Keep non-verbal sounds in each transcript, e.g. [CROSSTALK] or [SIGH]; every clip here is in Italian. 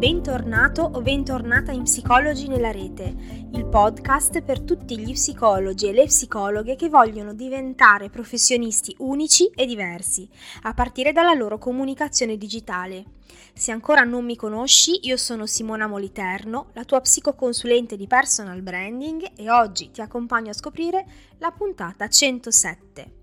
Bentornato o bentornata in Psicologi nella rete, il podcast per tutti gli psicologi e le psicologhe che vogliono diventare professionisti unici e diversi, a partire dalla loro comunicazione digitale. Se ancora non mi conosci, io sono Simona Moliterno, la tua psicoconsulente di personal branding e oggi ti accompagno a scoprire la puntata 107.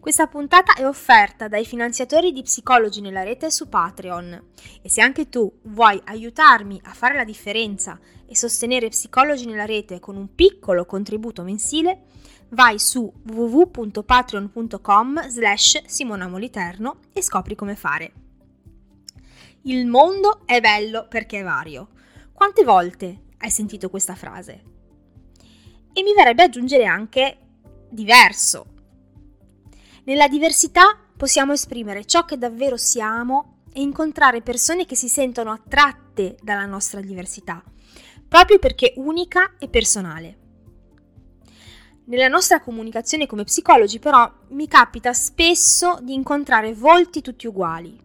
Questa puntata è offerta dai finanziatori di Psicologi nella rete su Patreon e se anche tu vuoi aiutarmi a fare la differenza e sostenere Psicologi nella rete con un piccolo contributo mensile, vai su www.patreon.com slash simonamoliterno e scopri come fare. Il mondo è bello perché è vario. Quante volte hai sentito questa frase? E mi verrebbe aggiungere anche diverso nella diversità possiamo esprimere ciò che davvero siamo e incontrare persone che si sentono attratte dalla nostra diversità, proprio perché unica e personale. Nella nostra comunicazione come psicologi però mi capita spesso di incontrare volti tutti uguali,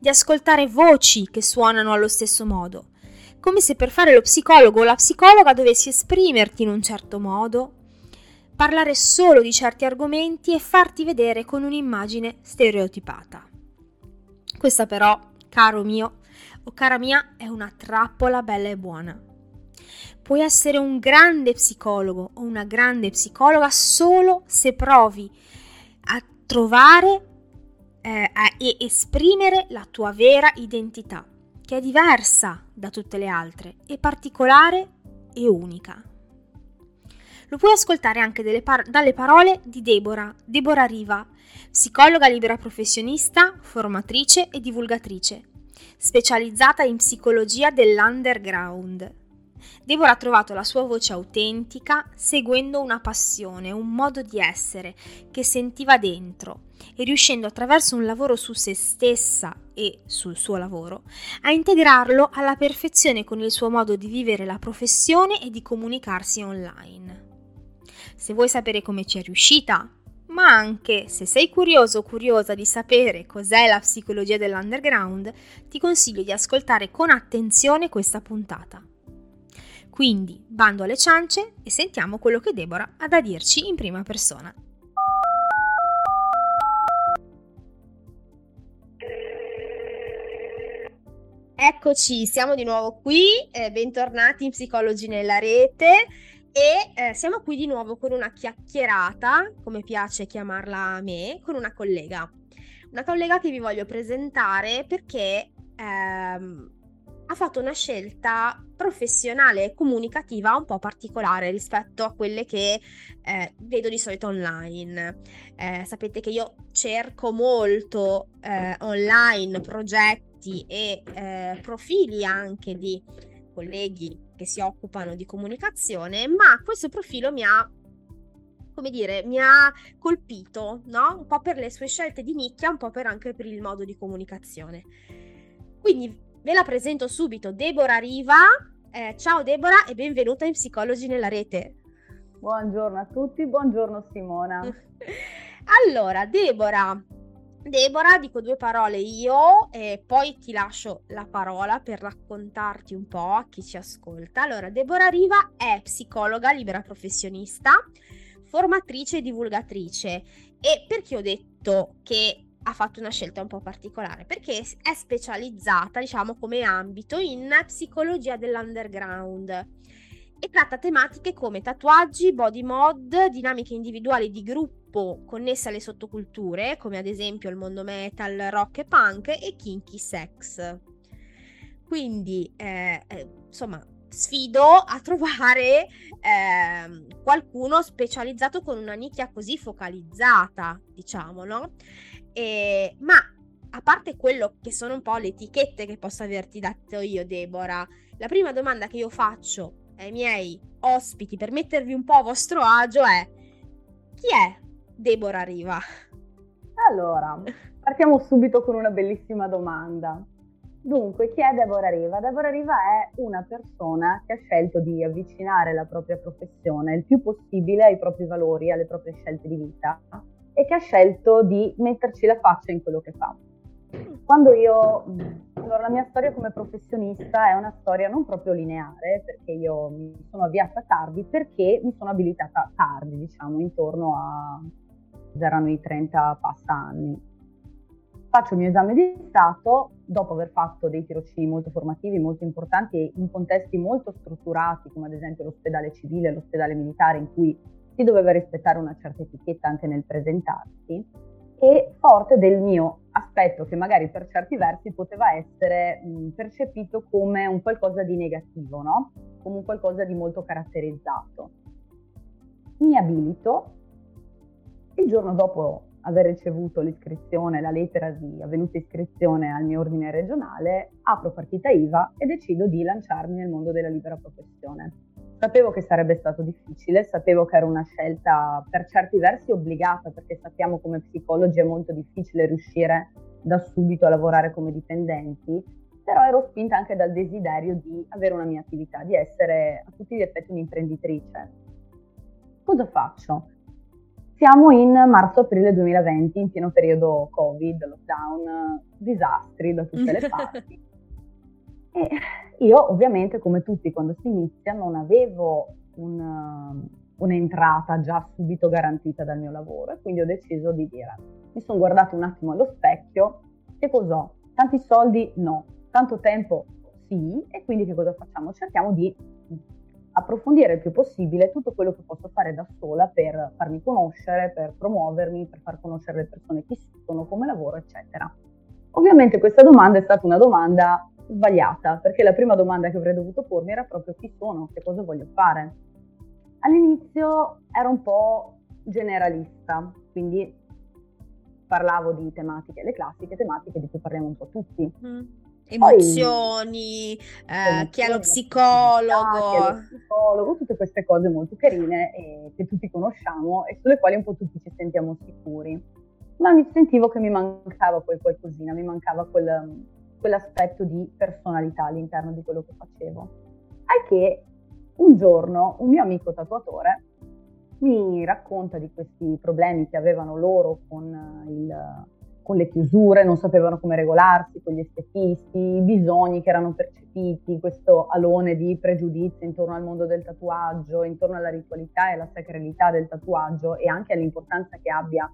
di ascoltare voci che suonano allo stesso modo, come se per fare lo psicologo o la psicologa dovessi esprimerti in un certo modo parlare solo di certi argomenti e farti vedere con un'immagine stereotipata. Questa però, caro mio o cara mia, è una trappola bella e buona. Puoi essere un grande psicologo o una grande psicologa solo se provi a trovare eh, e esprimere la tua vera identità, che è diversa da tutte le altre, è particolare e unica. Lo puoi ascoltare anche par- dalle parole di Deborah, Deborah Riva, psicologa libera professionista, formatrice e divulgatrice, specializzata in psicologia dell'underground. Deborah ha trovato la sua voce autentica seguendo una passione, un modo di essere che sentiva dentro e riuscendo attraverso un lavoro su se stessa e sul suo lavoro a integrarlo alla perfezione con il suo modo di vivere la professione e di comunicarsi online. Se vuoi sapere come ci è riuscita, ma anche se sei curioso o curiosa di sapere cos'è la psicologia dell'underground, ti consiglio di ascoltare con attenzione questa puntata. Quindi, bando alle ciance e sentiamo quello che Deborah ha da dirci in prima persona. Eccoci, siamo di nuovo qui, eh, bentornati in Psicologi nella rete. E eh, siamo qui di nuovo con una chiacchierata, come piace chiamarla a me, con una collega. Una collega che vi voglio presentare perché ehm, ha fatto una scelta professionale e comunicativa un po' particolare rispetto a quelle che eh, vedo di solito online. Eh, sapete che io cerco molto eh, online progetti e eh, profili anche di colleghi che si occupano di comunicazione, ma questo profilo mi ha come dire, mi ha colpito, no? Un po' per le sue scelte di nicchia, un po' per anche per il modo di comunicazione. Quindi ve la presento subito, Deborah Riva. Eh, ciao Deborah e benvenuta in Psicologi nella rete. Buongiorno a tutti, buongiorno Simona. [LAUGHS] allora, Deborah, Deborah, dico due parole io e poi ti lascio la parola per raccontarti un po' a chi ci ascolta. Allora, Deborah Riva è psicologa libera professionista, formatrice e divulgatrice. E perché ho detto che ha fatto una scelta un po' particolare? Perché è specializzata, diciamo, come ambito in psicologia dell'underground e tratta tematiche come tatuaggi, body mod, dinamiche individuali di gruppo connesse alle sottoculture, come ad esempio il mondo metal, rock e punk, e kinky sex. Quindi, eh, eh, insomma, sfido a trovare eh, qualcuno specializzato con una nicchia così focalizzata, diciamo, no? E, ma a parte quello che sono un po' le etichette che posso averti dato io, Deborah, la prima domanda che io faccio ai miei ospiti per mettervi un po' a vostro agio è chi è Deborah Riva? Allora, partiamo subito con una bellissima domanda. Dunque, chi è Deborah Riva? Deborah Riva è una persona che ha scelto di avvicinare la propria professione il più possibile ai propri valori, alle proprie scelte di vita e che ha scelto di metterci la faccia in quello che fa. Quando io Allora, la mia storia come professionista è una storia non proprio lineare, perché io mi sono avviata tardi, perché mi sono abilitata tardi, diciamo, intorno a... erano i 30 passa anni. Faccio il mio esame di Stato dopo aver fatto dei tirocini molto formativi, molto importanti in contesti molto strutturati, come ad esempio l'ospedale civile, l'ospedale militare, in cui si doveva rispettare una certa etichetta anche nel presentarsi, e forte del mio aspetto che magari per certi versi poteva essere mh, percepito come un qualcosa di negativo, no? come un qualcosa di molto caratterizzato. Mi abilito, il giorno dopo aver ricevuto l'iscrizione, la lettera di avvenuta iscrizione al mio ordine regionale, apro partita IVA e decido di lanciarmi nel mondo della libera professione. Sapevo che sarebbe stato difficile, sapevo che era una scelta per certi versi obbligata, perché sappiamo come psicologi è molto difficile riuscire da subito a lavorare come dipendenti, però ero spinta anche dal desiderio di avere una mia attività, di essere a tutti gli effetti un'imprenditrice. Cosa faccio? Siamo in marzo-aprile 2020, in pieno periodo Covid, lockdown, disastri da tutte le [LAUGHS] parti. E io ovviamente, come tutti quando si inizia, non avevo un, un'entrata già subito garantita dal mio lavoro e quindi ho deciso di dire, mi sono guardato un attimo allo specchio, che cos'ho? Tanti soldi? No. Tanto tempo? Sì. E quindi che cosa facciamo? Cerchiamo di approfondire il più possibile tutto quello che posso fare da sola per farmi conoscere, per promuovermi, per far conoscere le persone chi sono, come lavoro, eccetera. Ovviamente questa domanda è stata una domanda sbagliata, perché la prima domanda che avrei dovuto pormi era proprio chi sono, che cosa voglio fare. All'inizio ero un po' generalista, quindi parlavo di tematiche, le classiche tematiche di cui parliamo un po' tutti. Mm emozioni, eh, chi è lo psicologo. È lo psicologo, tutte queste cose molto carine e che tutti conosciamo e sulle quali un po' tutti ci sentiamo sicuri. Ma mi sentivo che mi mancava quel qualcosina, mi mancava quel, quell'aspetto di personalità all'interno di quello che facevo. Al che un giorno un mio amico tatuatore mi racconta di questi problemi che avevano loro con il con le chiusure, non sapevano come regolarsi con gli estetisti, i bisogni che erano percepiti, questo alone di pregiudizio intorno al mondo del tatuaggio, intorno alla ritualità e alla sacralità del tatuaggio e anche all'importanza che abbia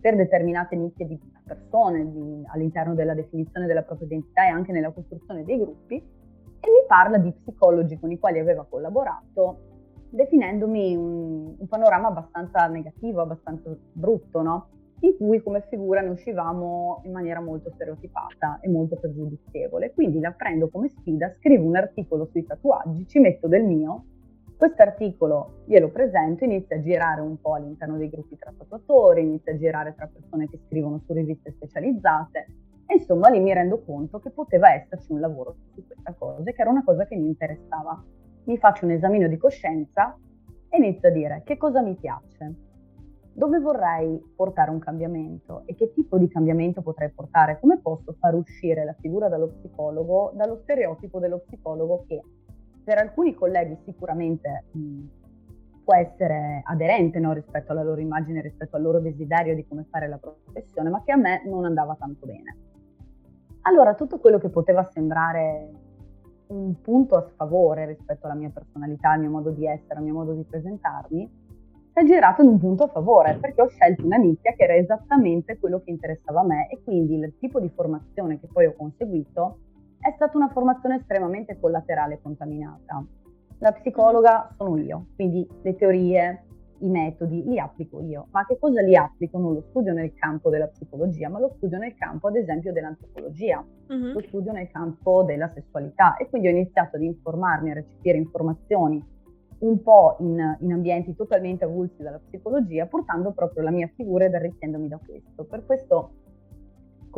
per determinate nicchie di persone di, all'interno della definizione della propria identità e anche nella costruzione dei gruppi e mi parla di psicologi con i quali aveva collaborato definendomi un, un panorama abbastanza negativo, abbastanza brutto, no? in cui come figura ne uscivamo in maniera molto stereotipata e molto pregiudizievole. Quindi la prendo come sfida, scrivo un articolo sui tatuaggi, ci metto del mio, questo articolo glielo presento, inizia a girare un po' all'interno dei gruppi tra tatuatori, inizia a girare tra persone che scrivono su riviste specializzate. E insomma lì mi rendo conto che poteva esserci un lavoro su questa cosa, che era una cosa che mi interessava. Mi faccio un esamino di coscienza e inizio a dire che cosa mi piace, dove vorrei portare un cambiamento? E che tipo di cambiamento potrei portare, come posso far uscire la figura dello psicologo dallo stereotipo dello psicologo che per alcuni colleghi sicuramente mh, può essere aderente no, rispetto alla loro immagine, rispetto al loro desiderio di come fare la professione, ma che a me non andava tanto bene. Allora tutto quello che poteva sembrare un punto a sfavore rispetto alla mia personalità, al mio modo di essere, al mio modo di presentarmi, si è girato in un punto a favore perché ho scelto una nicchia che era esattamente quello che interessava a me e quindi il tipo di formazione che poi ho conseguito è stata una formazione estremamente collaterale e contaminata. La psicologa sono io, quindi le teorie, i metodi li applico io. Ma che cosa li applico? Non lo studio nel campo della psicologia, ma lo studio nel campo, ad esempio, dell'antropologia, uh-huh. lo studio nel campo della sessualità e quindi ho iniziato ad informarmi, a recepire informazioni un po' in, in, ambienti totalmente avulsi dalla psicologia, portando proprio la mia figura ed arricchendomi da questo. Per questo,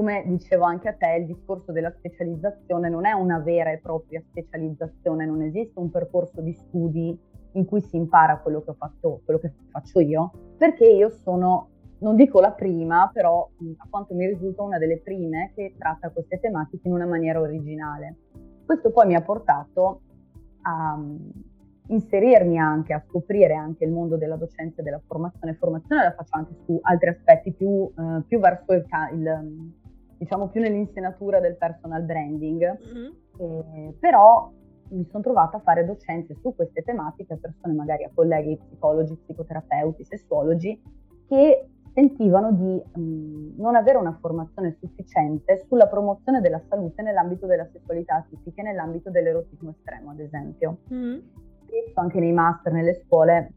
come dicevo anche a te, il discorso della specializzazione non è una vera e propria specializzazione, non esiste un percorso di studi in cui si impara quello che ho fatto, quello che faccio io, perché io sono, non dico la prima, però a quanto mi risulta una delle prime che tratta queste tematiche in una maniera originale. Questo poi mi ha portato a, inserirmi anche, a scoprire anche il mondo della docenza e della formazione. Formazione la faccio anche su altri aspetti più, eh, più verso il, il, diciamo più nell'insenatura del personal branding, mm-hmm. eh, però mi sono trovata a fare docenze su queste tematiche a persone, magari a colleghi psicologi, psicoterapeuti, sessuologi, che sentivano di mh, non avere una formazione sufficiente sulla promozione della salute nell'ambito della sessualità atipica e nell'ambito dell'erotismo estremo, ad esempio. Mm. Spesso anche nei master, nelle scuole,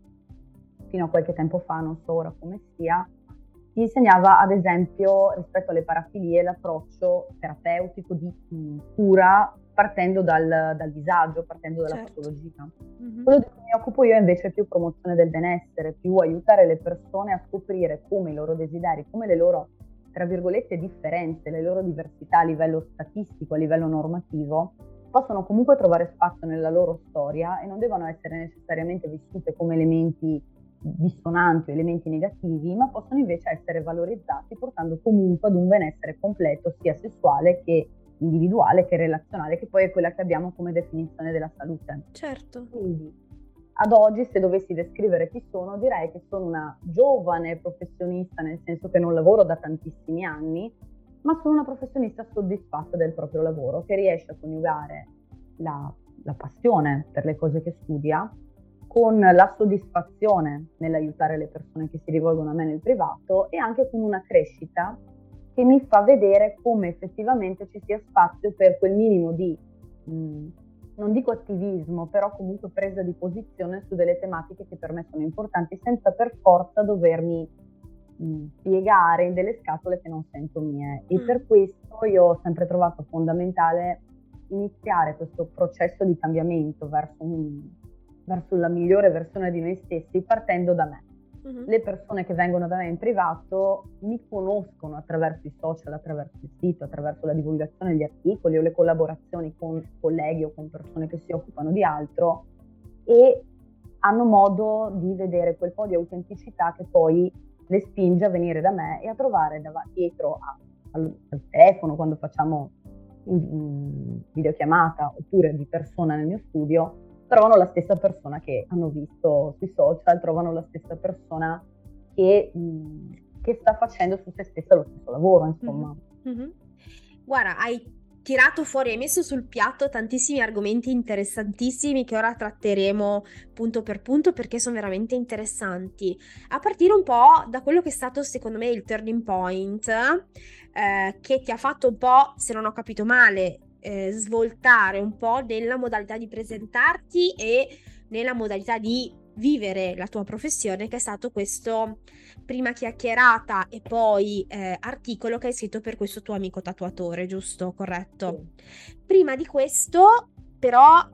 fino a qualche tempo fa, non so ora come sia, si insegnava ad esempio rispetto alle parafilie l'approccio terapeutico di mh, cura partendo dal, dal, disagio, partendo dalla certo. patologia. Mm-hmm. Quello di cui mi occupo io invece è più promozione del benessere, più aiutare le persone a scoprire come i loro desideri, come le loro, tra virgolette, differenze, le loro diversità a livello statistico, a livello normativo, possono comunque trovare spazio nella loro storia e non devono essere necessariamente vissute come elementi dissonanti o elementi negativi, ma possono invece essere valorizzati portando comunque ad un benessere completo sia sessuale che individuale che relazionale, che poi è quella che abbiamo come definizione della salute. Certo. Quindi ad oggi, se dovessi descrivere chi sono, direi che sono una giovane professionista, nel senso che non lavoro da tantissimi anni, ma sono una professionista soddisfatta del proprio lavoro, che riesce a coniugare la, la passione per le cose che studia con la soddisfazione nell'aiutare le persone che si rivolgono a me nel privato e anche con una crescita che mi fa vedere come effettivamente ci sia spazio per quel minimo di, mh, non dico attivismo, però comunque presa di posizione su delle tematiche che per me sono importanti, senza per forza dovermi mh, piegare in delle scatole che non sento mie. E mm. per questo io ho sempre trovato fondamentale iniziare questo processo di cambiamento verso, un, verso la migliore versione di noi stessi partendo da me Uh-huh. Le persone che vengono da me in privato mi conoscono attraverso i social, attraverso il sito, attraverso la divulgazione degli articoli o le collaborazioni con colleghi o con persone che si occupano di altro e hanno modo di vedere quel po' di autenticità che poi le spinge a venire da me e a trovare dav- dietro a, al, al, telefono quando facciamo in, in videochiamata oppure di persona nel mio studio trovano la stessa persona che hanno visto sui social, trovano la stessa persona che, che sta facendo su se stessa lo stesso lavoro, insomma. Mm-hmm. mm-hmm. Guarda, hai tirato fuori, hai messo sul piatto tantissimi argomenti interessantissimi che ora tratteremo punto per punto perché sono veramente interessanti. A partire un po' da quello che è stato secondo me il turning point, eh, che ti ha fatto un po', se non ho capito male, eh, svoltare un po' nella modalità di presentarti e nella modalità di vivere la tua professione, che è stato questo prima chiacchierata e poi eh, articolo che hai scritto per questo tuo amico tatuatore, giusto? Corretto. Prima di questo, però,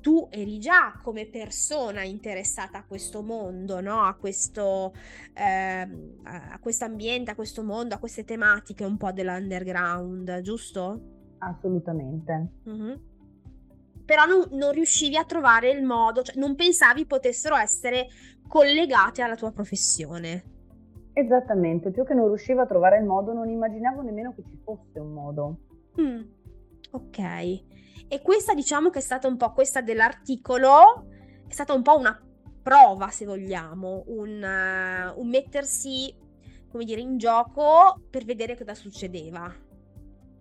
tu eri già come persona interessata a questo mondo, no? a questo eh, a questo ambiente, a questo mondo, a queste tematiche un po' dell'underground, giusto? Assolutamente. Mm-hmm. Però non, non, riuscivi a trovare il modo, cioè non pensavi potessero essere collegate alla tua professione. Esattamente, più che non riuscivo a trovare il modo, non immaginavo nemmeno che ci fosse un modo. Mm. Ok. E questa diciamo che è stata un po' questa dell'articolo, è stata un po' una prova, se vogliamo, un, uh, un mettersi, come dire, in gioco per vedere cosa succedeva.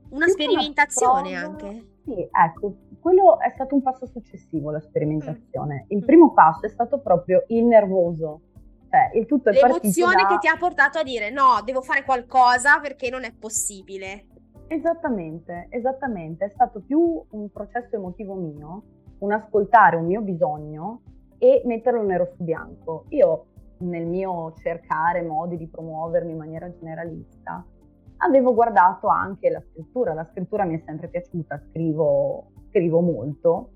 Una sperimentazione una anche. Sì, ecco, quello è stato un passo successivo, la sperimentazione. Mm. Il mm. primo passo è stato proprio il nervoso. Cioè, il tutto è L'emozione da... che ti ha portato a dire no, devo fare qualcosa perché non è possibile. Esattamente, esattamente. È stato più un processo emotivo mio, un ascoltare un mio bisogno e metterlo nero su bianco. Io nel mio cercare modi di promuovermi in maniera generalista, avevo guardato anche la scrittura, la scrittura mi è sempre piaciuta, scrivo, scrivo molto,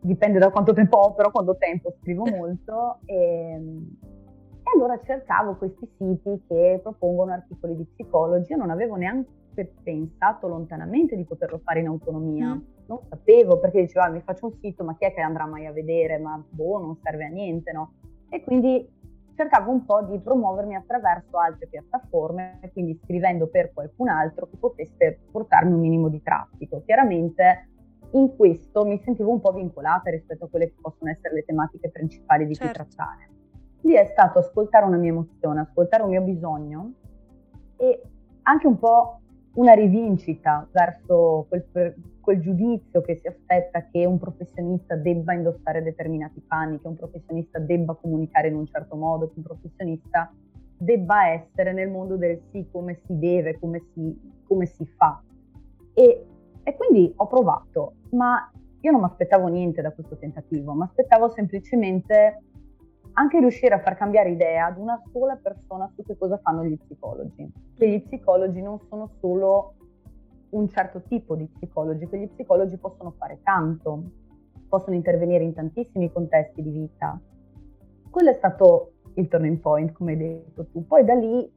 dipende da quanto tempo ho, però quando tempo scrivo [LAUGHS] molto. E, e, allora cercavo questi siti che propongono articoli di psicologia, non avevo neanche pensato lontanamente di poterlo fare in autonomia, mm. non sapevo perché dicevo ah, mi faccio un sito ma chi è che andrà mai a vedere, ma boh non serve a niente no? E quindi cercavo un po' di promuovermi attraverso altre piattaforme, quindi scrivendo per qualcun altro che potesse portarmi un minimo di traffico. Chiaramente in questo mi sentivo un po' vincolata rispetto a quelle che possono essere le tematiche principali di certo. cui trattare. Lì è stato ascoltare una mia emozione, ascoltare un mio bisogno e anche un po' una rivincita verso quel, quel, giudizio che si aspetta che un professionista debba indossare determinati panni, che un professionista debba comunicare in un certo modo, che un professionista debba essere nel mondo del sì come si deve, come si, come si fa. E, e quindi ho provato, ma io non mi aspettavo niente da questo tentativo, mi aspettavo semplicemente anche riuscire a far cambiare idea ad una sola persona su che cosa fanno gli psicologi. Che gli psicologi non sono solo un certo tipo di psicologi, che gli psicologi possono fare tanto, possono intervenire in tantissimi contesti di vita. Quello è stato il turning point, come hai detto tu. Poi da lì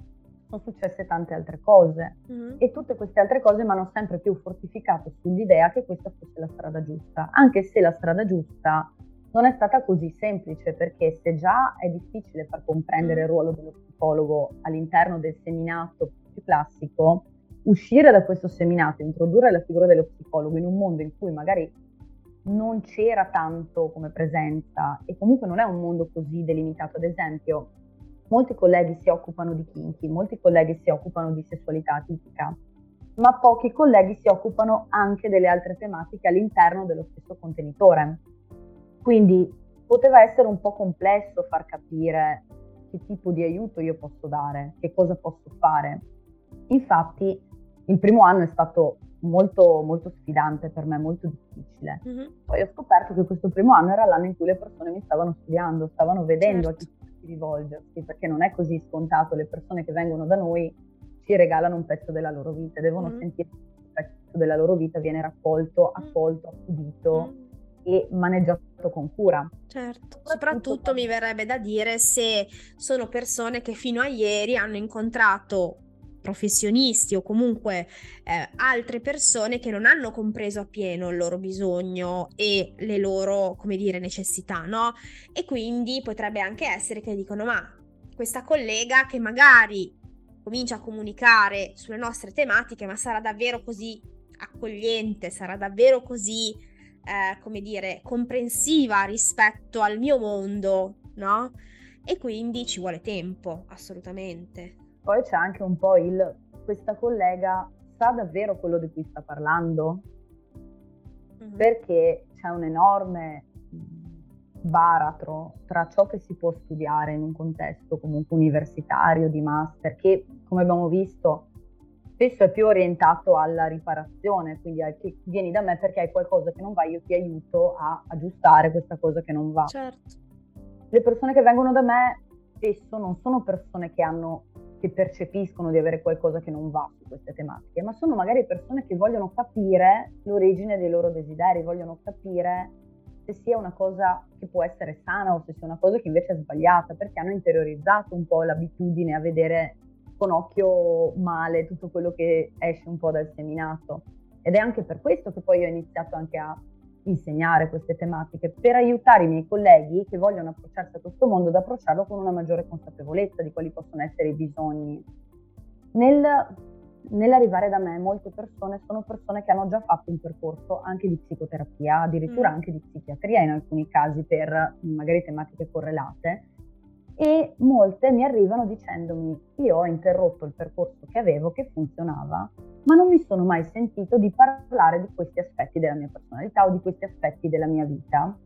sono successe tante altre cose mm-hmm. e tutte queste altre cose mi hanno sempre più fortificato sull'idea che questa fosse la strada giusta, anche se la strada giusta non è stata così semplice perché se già è difficile far comprendere il ruolo dello psicologo all'interno del seminato più classico, uscire da questo seminato, introdurre la figura dello psicologo in un mondo in cui magari non c'era tanto come presenza e comunque non è un mondo così delimitato. Ad esempio, molti colleghi si occupano di kinky, molti colleghi si occupano di sessualità tipica, ma pochi colleghi si occupano anche delle altre tematiche all'interno dello stesso contenitore. Quindi poteva essere un po' complesso far capire che tipo di aiuto io posso dare, che cosa posso fare. Infatti il primo anno è stato molto, molto sfidante per me, molto difficile. Mm-hmm. Poi ho scoperto che questo primo anno era l'anno in cui le persone mi stavano studiando, stavano vedendo certo. a chi rivolgersi, perché non è così scontato, le persone che vengono da noi ci regalano un pezzo della loro vita, devono mm-hmm. sentire che un pezzo della loro vita viene raccolto, mm. accolto, accudito. Mm e maneggiato con cura. Certo, soprattutto mi verrebbe da dire se sono persone che fino a ieri hanno incontrato professionisti o comunque eh, altre persone che non hanno compreso appieno il loro bisogno e le loro, come dire, necessità, no? E quindi potrebbe anche essere che dicono, ma questa collega che magari comincia a comunicare sulle nostre tematiche, ma sarà davvero così accogliente, sarà davvero così eh, come dire, comprensiva rispetto al mio mondo, no? E quindi ci vuole tempo, assolutamente. Poi c'è anche un po' il questa collega sa davvero quello di cui sta parlando? Mm-hmm. Perché c'è un enorme baratro tra ciò che si può studiare in un contesto comunque universitario, di master, che come abbiamo visto spesso è più orientato alla riparazione, quindi al che vieni da me perché hai qualcosa che non va, io ti aiuto a aggiustare questa cosa che non va. Certo. Le persone che vengono da me spesso non sono persone che hanno che percepiscono di avere qualcosa che non va su queste tematiche, ma sono magari persone che vogliono capire l'origine dei loro desideri, vogliono capire se sia una cosa che può essere sana o se sia una cosa che invece è sbagliata, perché hanno interiorizzato un po' l'abitudine a vedere con occhio male tutto quello che esce un po' dal seminato. Ed è anche per questo che poi ho iniziato anche a insegnare queste tematiche, per aiutare i miei colleghi che vogliono approcciarsi a questo mondo ad approcciarlo con una maggiore consapevolezza di quali possono essere i bisogni. Nel, nell'arrivare da me molte persone sono persone che hanno già fatto un percorso anche di psicoterapia, addirittura mm. anche di psichiatria in alcuni casi per magari tematiche correlate e molte mi arrivano dicendomi io ho interrotto il percorso che avevo che funzionava ma non mi sono mai sentito di parlare di questi aspetti della mia personalità o di questi aspetti della mia vita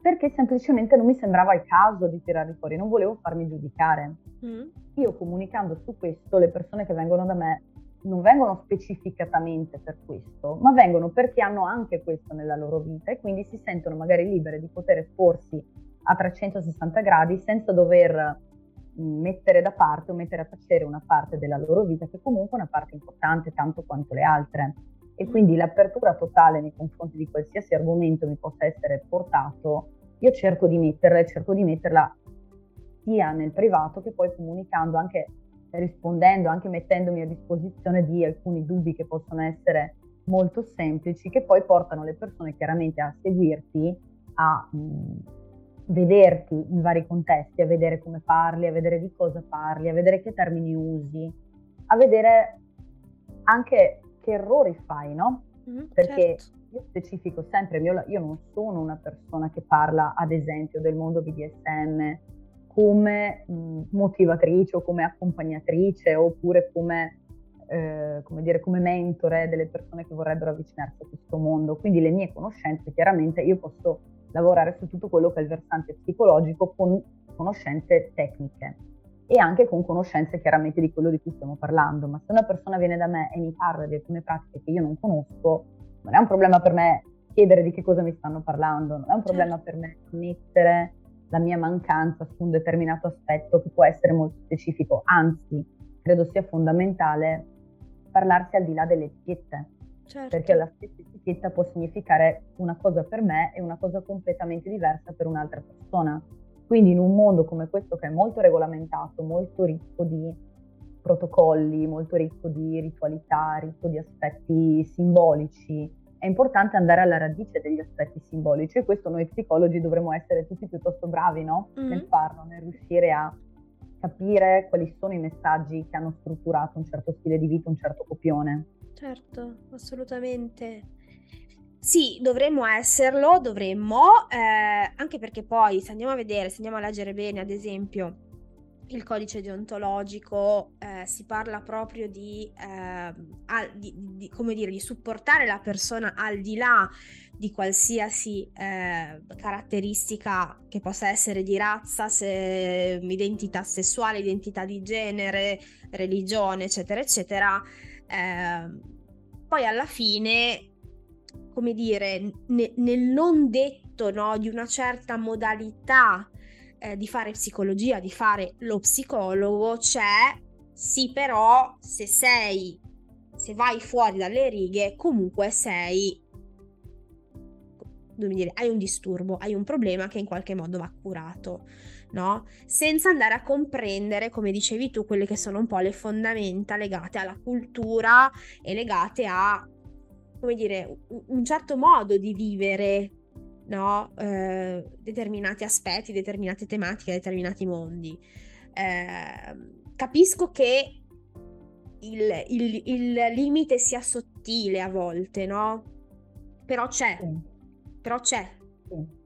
perché semplicemente non mi sembrava il caso di tirarli fuori, non volevo farmi giudicare. Mm. Io comunicando su questo, le persone che vengono da me non vengono specificatamente per questo, ma vengono perché hanno anche questo nella loro vita e quindi si sentono magari libere di poter esporsi a 360 gradi senza dover mm, mettere da parte o mettere a tacere una parte della loro vita che comunque è una parte importante tanto quanto le altre. E quindi l'apertura totale nei confronti di qualsiasi argomento mi possa essere portato, io cerco di metterla e cerco di metterla sia nel privato che poi comunicando, anche rispondendo, anche mettendomi a disposizione di alcuni dubbi che possono essere molto semplici, che poi portano le persone chiaramente a seguirti, a mh, mm, vederti in vari contesti, a vedere come parli, a vedere di cosa parli, a vedere che termini usi, a vedere anche che errori fai, no? Mm, Perché certo. io specifico sempre, io, non sono una persona che parla, ad esempio, del mondo BDSM come mh, motivatrice o come accompagnatrice oppure come eh, come, dire, come mentore delle persone che vorrebbero avvicinarsi a questo mondo. Quindi le mie conoscenze, chiaramente io posso lavorare su tutto quello che è il versante psicologico con conoscenze tecniche e anche con conoscenze chiaramente di quello di cui stiamo parlando. Ma se una persona viene da me e mi parla di alcune pratiche che io non conosco, non è un problema per me chiedere di che cosa mi stanno parlando, non è un problema certo. per me mettere la mia mancanza su un determinato aspetto che può essere molto specifico, anzi credo sia fondamentale parlarsi al di là delle etichette, certo. perché la stessa etichetta può significare una cosa per me e una cosa completamente diversa per un'altra persona. Quindi in un mondo come questo che è molto regolamentato, molto ricco di protocolli, molto ricco di ritualità, ricco di aspetti simbolici, è importante andare alla radice degli aspetti simbolici e questo noi psicologi dovremmo essere tutti piuttosto bravi no? mm-hmm. nel farlo, nel riuscire a capire quali sono i messaggi che hanno strutturato un certo stile di vita, un certo copione. Certo, assolutamente. Sì, dovremmo esserlo, dovremmo, eh, anche perché poi se andiamo a vedere, se andiamo a leggere bene, ad esempio, il codice deontologico eh, si parla proprio di, eh, di, di, come dire, di supportare la persona al di là di qualsiasi eh, caratteristica che possa essere di razza, se, identità sessuale, identità di genere, religione, eccetera, eccetera. Eh, poi alla fine, come dire, ne, nel non detto no, di una certa modalità eh, di fare psicologia, di fare lo psicologo, c'è sì, però se sei, se vai fuori dalle righe, comunque sei come dire, hai un disturbo, hai un problema che in qualche modo va curato, no? Senza andare a comprendere, come dicevi tu, quelle che sono un po' le fondamenta legate alla cultura e legate a, come dire, un certo modo di vivere, no? Eh, determinati aspetti, determinate tematiche, determinati mondi. Eh, capisco che il, il, il limite sia sottile a volte, no? Però c'è. Sì però c'è. Sì.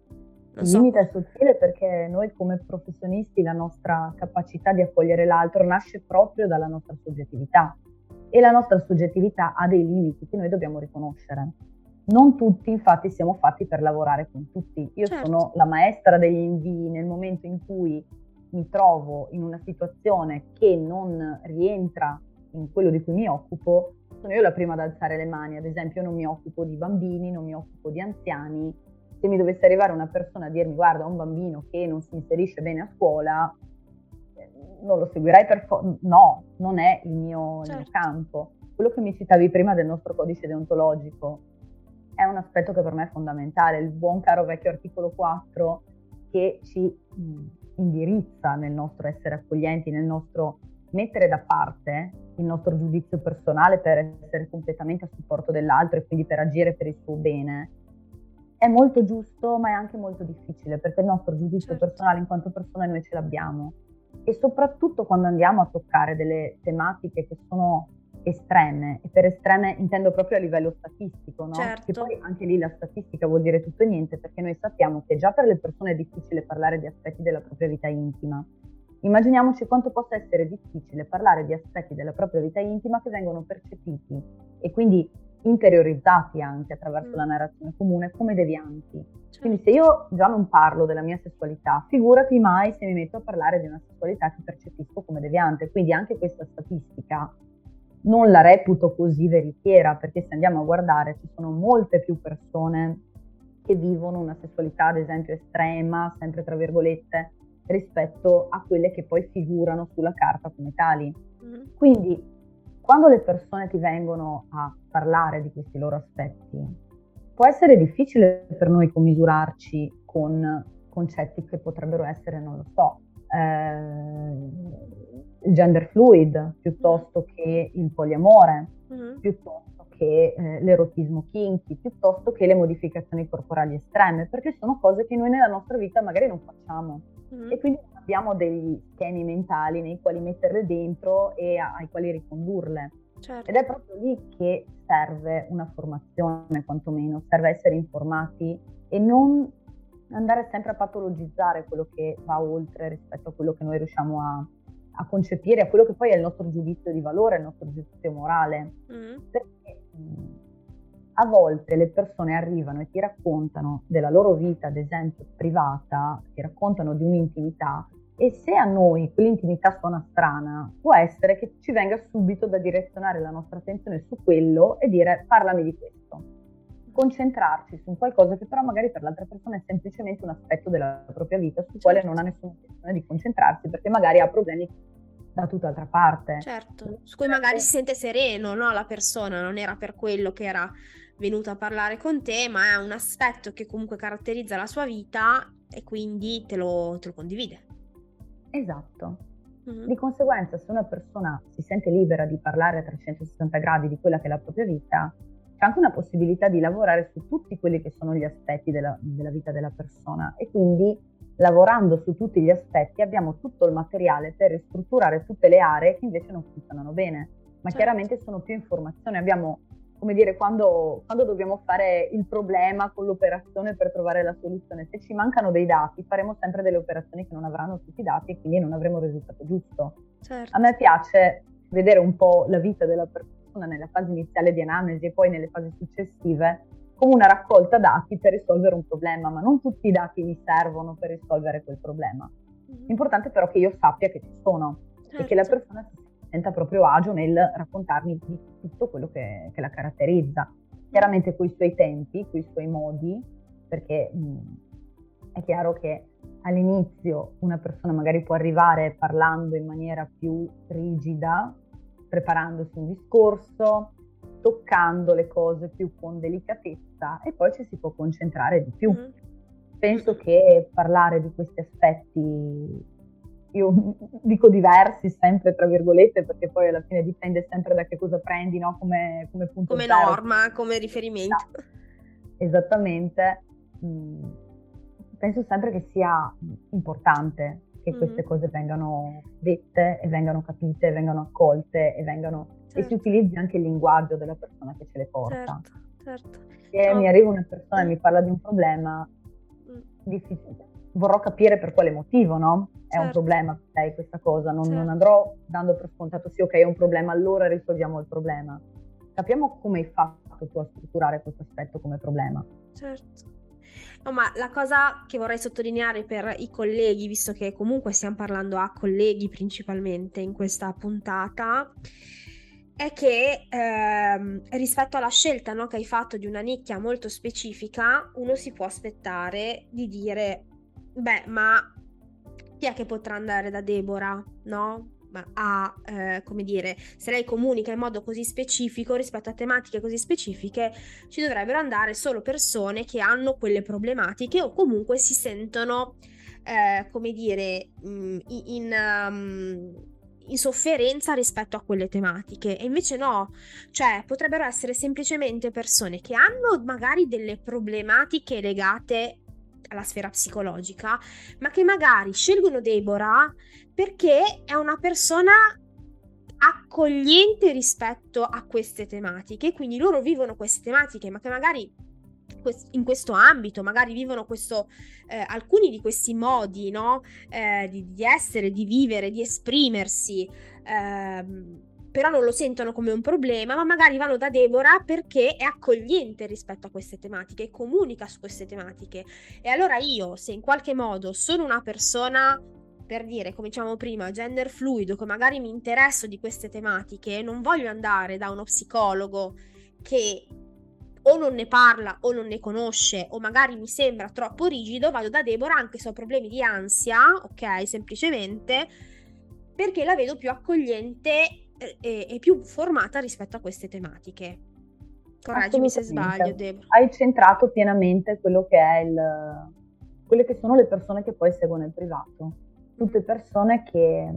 Il so. limite è sottile perché noi come professionisti la nostra capacità di accogliere l'altro nasce proprio dalla nostra soggettività e la nostra soggettività ha dei limiti che noi dobbiamo riconoscere. Non tutti infatti siamo fatti per lavorare con tutti. Io certo. sono la maestra degli invii nel momento in cui mi trovo in una situazione che non rientra in quello di cui mi occupo, sono io la prima ad alzare le mani, ad esempio non mi occupo di bambini, non mi occupo di anziani, se mi dovesse arrivare una persona a dirmi guarda un bambino che non si inserisce bene a scuola, eh, non lo seguirei per forza, no, non è il mio, certo. il mio campo. Quello che mi citavi prima del nostro codice deontologico è un aspetto che per me è fondamentale, il buon caro vecchio articolo 4 che ci indirizza nel nostro essere accoglienti, nel nostro mettere da parte il nostro giudizio personale per essere completamente a supporto dell'altro e quindi per agire per il suo bene, è molto giusto ma è anche molto difficile perché il nostro giudizio certo. personale in quanto persone noi ce l'abbiamo e soprattutto quando andiamo a toccare delle tematiche che sono estreme e per estreme intendo proprio a livello statistico, no? Certo. Che poi anche lì la statistica vuol dire tutto e niente perché noi sappiamo che già per le persone è difficile parlare di aspetti della propria vita intima Immaginiamoci quanto possa essere difficile parlare di aspetti della propria vita intima che vengono percepiti e quindi interiorizzati anche attraverso mm. la narrazione comune come devianti. Certo. Quindi se io già non parlo della mia sessualità, figurati mai se mi metto a parlare di una sessualità che percepisco come deviante. Quindi anche questa statistica non la reputo così veritiera, perché se andiamo a guardare ci sono molte più persone che vivono una sessualità, ad esempio, estrema, sempre tra virgolette, rispetto a quelle che poi figurano sulla carta come tali. Mm. Quindi quando le persone ti vengono a parlare di questi loro aspetti, può essere difficile per noi commisurarci con concetti che potrebbero essere, non lo so, eh, gender fluid piuttosto che il poliamore, mm. piuttosto che eh, l'erotismo kinky, piuttosto che le modificazioni corporali estreme, perché sono cose che noi nella nostra vita magari non facciamo mm. e quindi abbiamo degli schemi mentali nei quali metterle dentro e a, ai quali ricondurle. Certo. Ed è proprio lì che serve una formazione, quantomeno, serve essere informati e non andare sempre a patologizzare quello che va oltre rispetto a quello che noi riusciamo a, a concepire a quello che poi è il nostro giudizio di valore, il nostro giudizio morale. Mm. Perché a volte le persone arrivano e ti raccontano della loro vita, ad esempio privata, ti raccontano di un'intimità e se a noi quell'intimità suona strana, può essere che ci venga subito da direzionare la nostra attenzione su quello e dire parlami di questo. Concentrarci su qualcosa che però magari per l'altra persona è semplicemente un aspetto della propria vita sul quale non ha nessuna intenzione di concentrarsi perché magari ha problemi da tutt'altra parte. Certo, su cui magari si sente sereno, no? La persona non era per quello che era venuto a parlare con te, ma è un aspetto che comunque caratterizza la sua vita e quindi te lo, te lo condivide. Esatto. Mm-hmm. Di conseguenza, se una persona si sente libera di parlare a 360 gradi di quella che è la propria vita, c'è anche una possibilità di lavorare su tutti quelli che sono gli aspetti della, della vita della persona e quindi lavorando su tutti gli aspetti abbiamo tutto il materiale per ristrutturare tutte le aree che invece non funzionano bene, ma certo. chiaramente sono più informazioni, abbiamo come dire, quando, quando, dobbiamo fare il problema con l'operazione per trovare la soluzione, se ci mancano dei dati, faremo sempre delle operazioni che non avranno tutti i dati e quindi non avremo il risultato giusto. Certo. A me piace vedere un po' la vita della persona nella fase iniziale di analisi e poi nelle fasi successive come una raccolta dati per risolvere un problema, ma non tutti i dati mi servono per risolvere quel problema. Mm-hmm. L'importante però è che io sappia che ci sono certo. e che la certo. persona si senta proprio agio nel raccontarmi di tutto quello che, che la caratterizza. Chiaramente coi suoi tempi, coi suoi modi, perché mh, è chiaro che all'inizio una persona magari può arrivare parlando in maniera più rigida, preparandosi un discorso, toccando le cose più con delicatezza e poi ci si può concentrare di più. Mm. Penso che parlare di questi aspetti io [LAUGHS] dico diversi sempre tra virgolette perché poi alla fine dipende sempre da che cosa prendi no? come, come punto come norma, come riferimento esattamente mm, penso sempre che sia importante che mm-hmm. queste cose vengano dette e vengano capite, vengano accolte e, vengano, certo. e si certo. utilizzi anche il linguaggio della persona che ce le porta certo, certo. se no. mi arriva una persona e mi parla di un problema mm. difficile vorrò capire per quale motivo, no? È certo. un problema per lei questa cosa, non, certo. non, andrò dando per scontato sì, ok, è un problema, allora risolviamo il problema. Capiamo come hai fatto tu a strutturare questo aspetto come problema. Certo. No, ma la cosa che vorrei sottolineare per i colleghi, visto che comunque stiamo parlando a colleghi principalmente in questa puntata, è che ehm, rispetto alla scelta no, che hai fatto di una nicchia molto specifica, uno si può aspettare di dire beh, ma chi è che potrà andare da Deborah, no? A, eh, come dire, se lei comunica in modo così specifico rispetto a tematiche così specifiche, ci dovrebbero andare solo persone che hanno quelle problematiche o comunque si sentono, eh, come dire, mm, in, in, um, in sofferenza rispetto a quelle tematiche. E invece no, cioè potrebbero essere semplicemente persone che hanno magari delle problematiche legate alla sfera psicologica, ma che magari scelgono Deborah perché è una persona accogliente rispetto a queste tematiche, quindi loro vivono queste tematiche, ma che magari in questo ambito, magari vivono questo, eh, alcuni di questi modi no? eh, di, di, essere, di vivere, di esprimersi. Eh, però non lo sentono come un problema, ma magari vanno da Deborah perché è accogliente rispetto a queste tematiche e comunica su queste tematiche. E allora io, se in qualche modo sono una persona per dire, come dicevamo prima, gender fluido, che magari mi interesso di queste tematiche, non voglio andare da uno psicologo che o non ne parla o non ne conosce o magari mi sembra troppo rigido, vado da Deborah anche se ho problemi di ansia, ok, semplicemente perché la vedo più accogliente è, è più formata rispetto a queste tematiche. Correggimi se sbaglio, Deborah. Hai centrato pienamente quello che è il, quelle che sono le persone che poi seguono il privato. Tutte persone che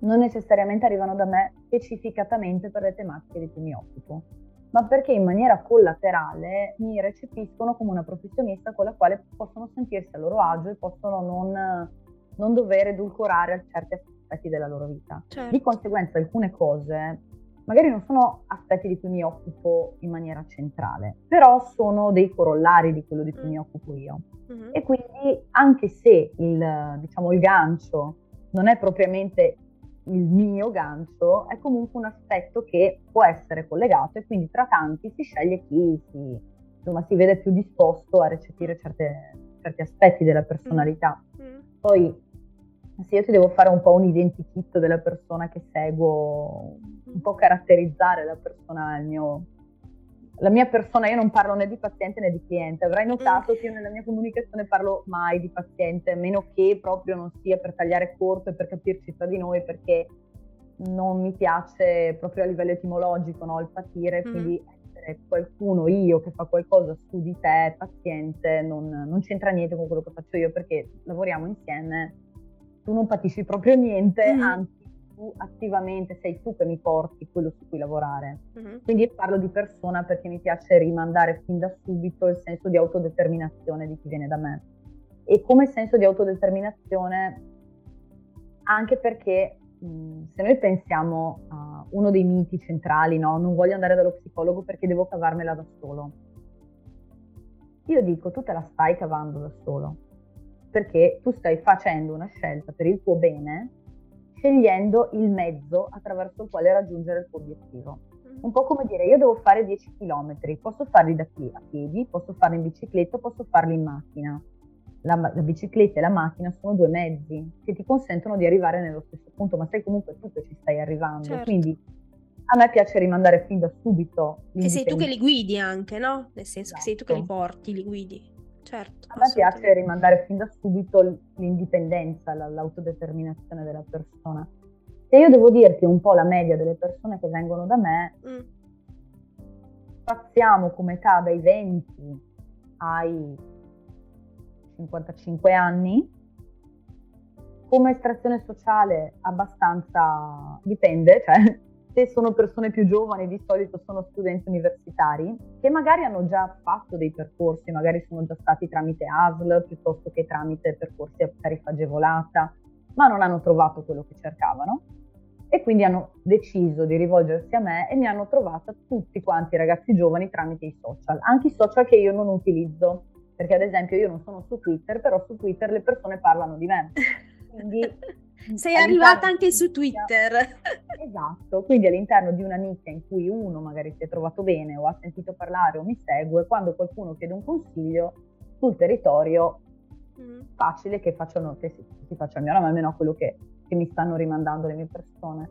non necessariamente arrivano da me specificatamente per le tematiche di cui mi occupo, ma perché in maniera collaterale mi recepiscono come una professionista con la quale possono sentirsi a loro agio e possono non, non dover edulcorare certi aspetti aspetti della loro vita. Certo. Di conseguenza alcune cose magari non sono aspetti di cui mi occupo in maniera centrale, però sono dei corollari di quello di cui mm. mi occupo io. Mm-hmm. E quindi anche se il, diciamo, il gancio non è propriamente il mio gancio è comunque un aspetto che può essere collegato e quindi tra tanti si sceglie chi si, insomma, si vede più disposto a recepire certe, certi aspetti della personalità. Mm. mm. Poi se io ti devo fare un po' un identikit della persona che seguo, un po' caratterizzare la persona, il mio, la mia persona, io non parlo né di paziente né di cliente, avrai mm. notato che io nella mia comunicazione parlo mai di paziente, a meno che proprio non sia per tagliare corto e per capirci tra di noi, perché non mi piace proprio a livello etimologico no? il patire, mm. quindi essere qualcuno, io che fa qualcosa su di te, paziente, non, non c'entra niente con quello che faccio io perché lavoriamo insieme, tu non patisci proprio niente, mm. anzi tu attivamente sei tu che mi porti quello su cui lavorare. Uh-huh. Quindi parlo di persona perché mi piace rimandare fin da subito il senso di autodeterminazione di chi viene da me. E come senso di autodeterminazione anche perché mh, se noi pensiamo a uno dei miti centrali, no? non voglio andare dallo psicologo perché devo cavarmela da solo. Io dico, tu te la stai cavando da solo, perché tu stai facendo una scelta per il tuo bene scegliendo il mezzo attraverso il quale raggiungere il tuo obiettivo. Mm. Un po' come dire, io devo fare 10 km, posso farli da qui a piedi, posso farli in bicicletta, posso farli in macchina. La, la, bicicletta e la macchina sono due mezzi che ti consentono di arrivare nello stesso punto, ma sai comunque tu che ci stai arrivando. Certo. Quindi a me piace rimandare fin da subito. E sei tu che li guidi anche, no? Nel senso esatto. che sei tu che li esatto. porti, li guidi. Certo, a me piace rimandare fin da subito l'indipendenza, l'autodeterminazione della persona. Se io devo dirti un po' la media delle persone che vengono da me, mm. spaziamo come età dai 20 ai 55 anni, come estrazione sociale abbastanza dipende, cioè se sono persone più giovani, di solito sono studenti universitari, che magari hanno già fatto dei percorsi, magari sono già stati tramite ASL piuttosto che tramite percorsi a tariffa agevolata, ma non hanno trovato quello che cercavano e quindi hanno deciso di rivolgersi a me e mi hanno trovata tutti quanti i ragazzi giovani tramite i social, anche i social che io non utilizzo, perché ad esempio io non sono su Twitter, però su Twitter le persone parlano di me. [LAUGHS] Quindi sei arrivata anche su Twitter. [LAUGHS] Esatto, quindi all'interno di una nicchia in cui uno magari si è trovato bene o ha sentito parlare o mi segue, quando qualcuno chiede un consiglio sul territorio, mm. facile che, facciano, che si, si faccia il mio nome, almeno a quello che, che, mi stanno rimandando le mie persone.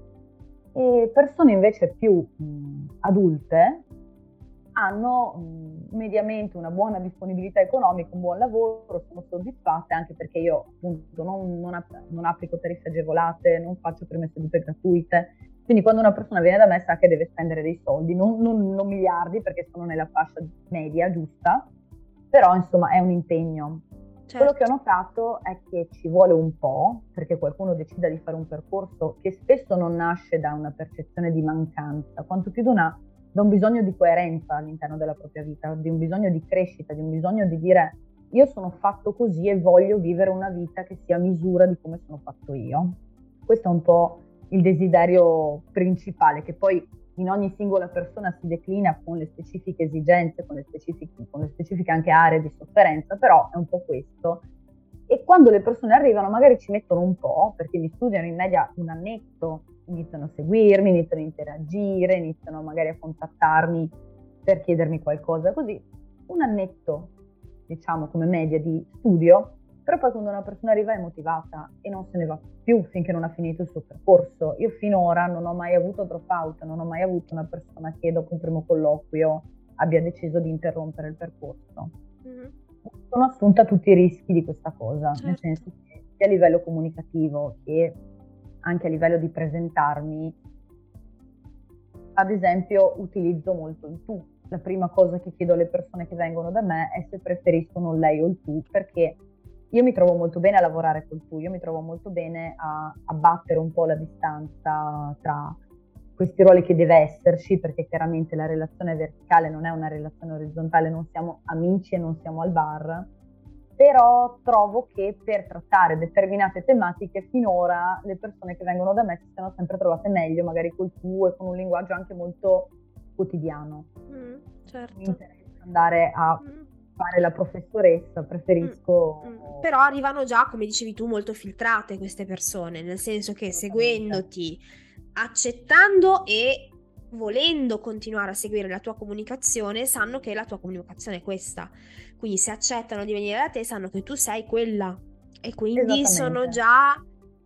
E persone invece più mh, adulte, hanno mediamente una buona disponibilità economica, un buon lavoro, sono soddisfatte anche perché io appunto non, non, non applico tariffe agevolate, non faccio prime sedute gratuite, quindi quando una persona viene da me sa che deve spendere dei soldi, non, non, non miliardi perché sono nella fascia media giusta, però insomma è un impegno. Certo. Quello che ho notato è che ci vuole un po' perché qualcuno decida di fare un percorso che spesso non nasce da una percezione di mancanza, quanto più da una da un bisogno di coerenza all'interno della propria vita, di un bisogno di crescita, di un bisogno di dire io sono fatto così e voglio vivere una vita che sia a misura di come sono fatto io. Questo è un po' il desiderio principale che poi in ogni singola persona si declina con le specifiche esigenze, con le specifiche, con le specifiche anche aree di sofferenza, però è un po' questo. E quando le persone arrivano magari ci mettono un po', perché mi studiano in media un annetto iniziano a seguirmi, iniziano a interagire, iniziano magari a contattarmi per chiedermi qualcosa, così un annetto, diciamo come media di studio, però poi quando una persona arriva è motivata e non se ne va più finché non ha finito il suo percorso. Io finora non ho mai avuto dropout, non ho mai avuto una persona che dopo un primo colloquio abbia deciso di interrompere il percorso. Mm-hmm. Sono assunta tutti i rischi di questa cosa, certo. nel senso che sia a livello comunicativo che anche a livello di presentarmi, ad esempio utilizzo molto il tu. La prima cosa che chiedo alle persone che vengono da me è se preferiscono lei o il tu, perché io mi trovo molto bene a lavorare col tu, io mi trovo molto bene a abbattere un po' la distanza tra questi ruoli che deve esserci, perché chiaramente la relazione verticale non è una relazione orizzontale, non siamo amici e non siamo al bar, però trovo che per trattare determinate tematiche finora le persone che vengono da me si siano sempre trovate meglio, magari col tuo e con un linguaggio anche molto quotidiano. Mm, certo. Mi interessa andare a mm. fare la professoressa, preferisco... Mm, mm. Però arrivano già, come dicevi tu, molto filtrate queste persone, nel senso che seguendoti, accettando e volendo continuare a seguire la tua comunicazione, sanno che la tua comunicazione è questa. Quindi se accettano di venire da te, sanno che tu sei quella. E quindi sono già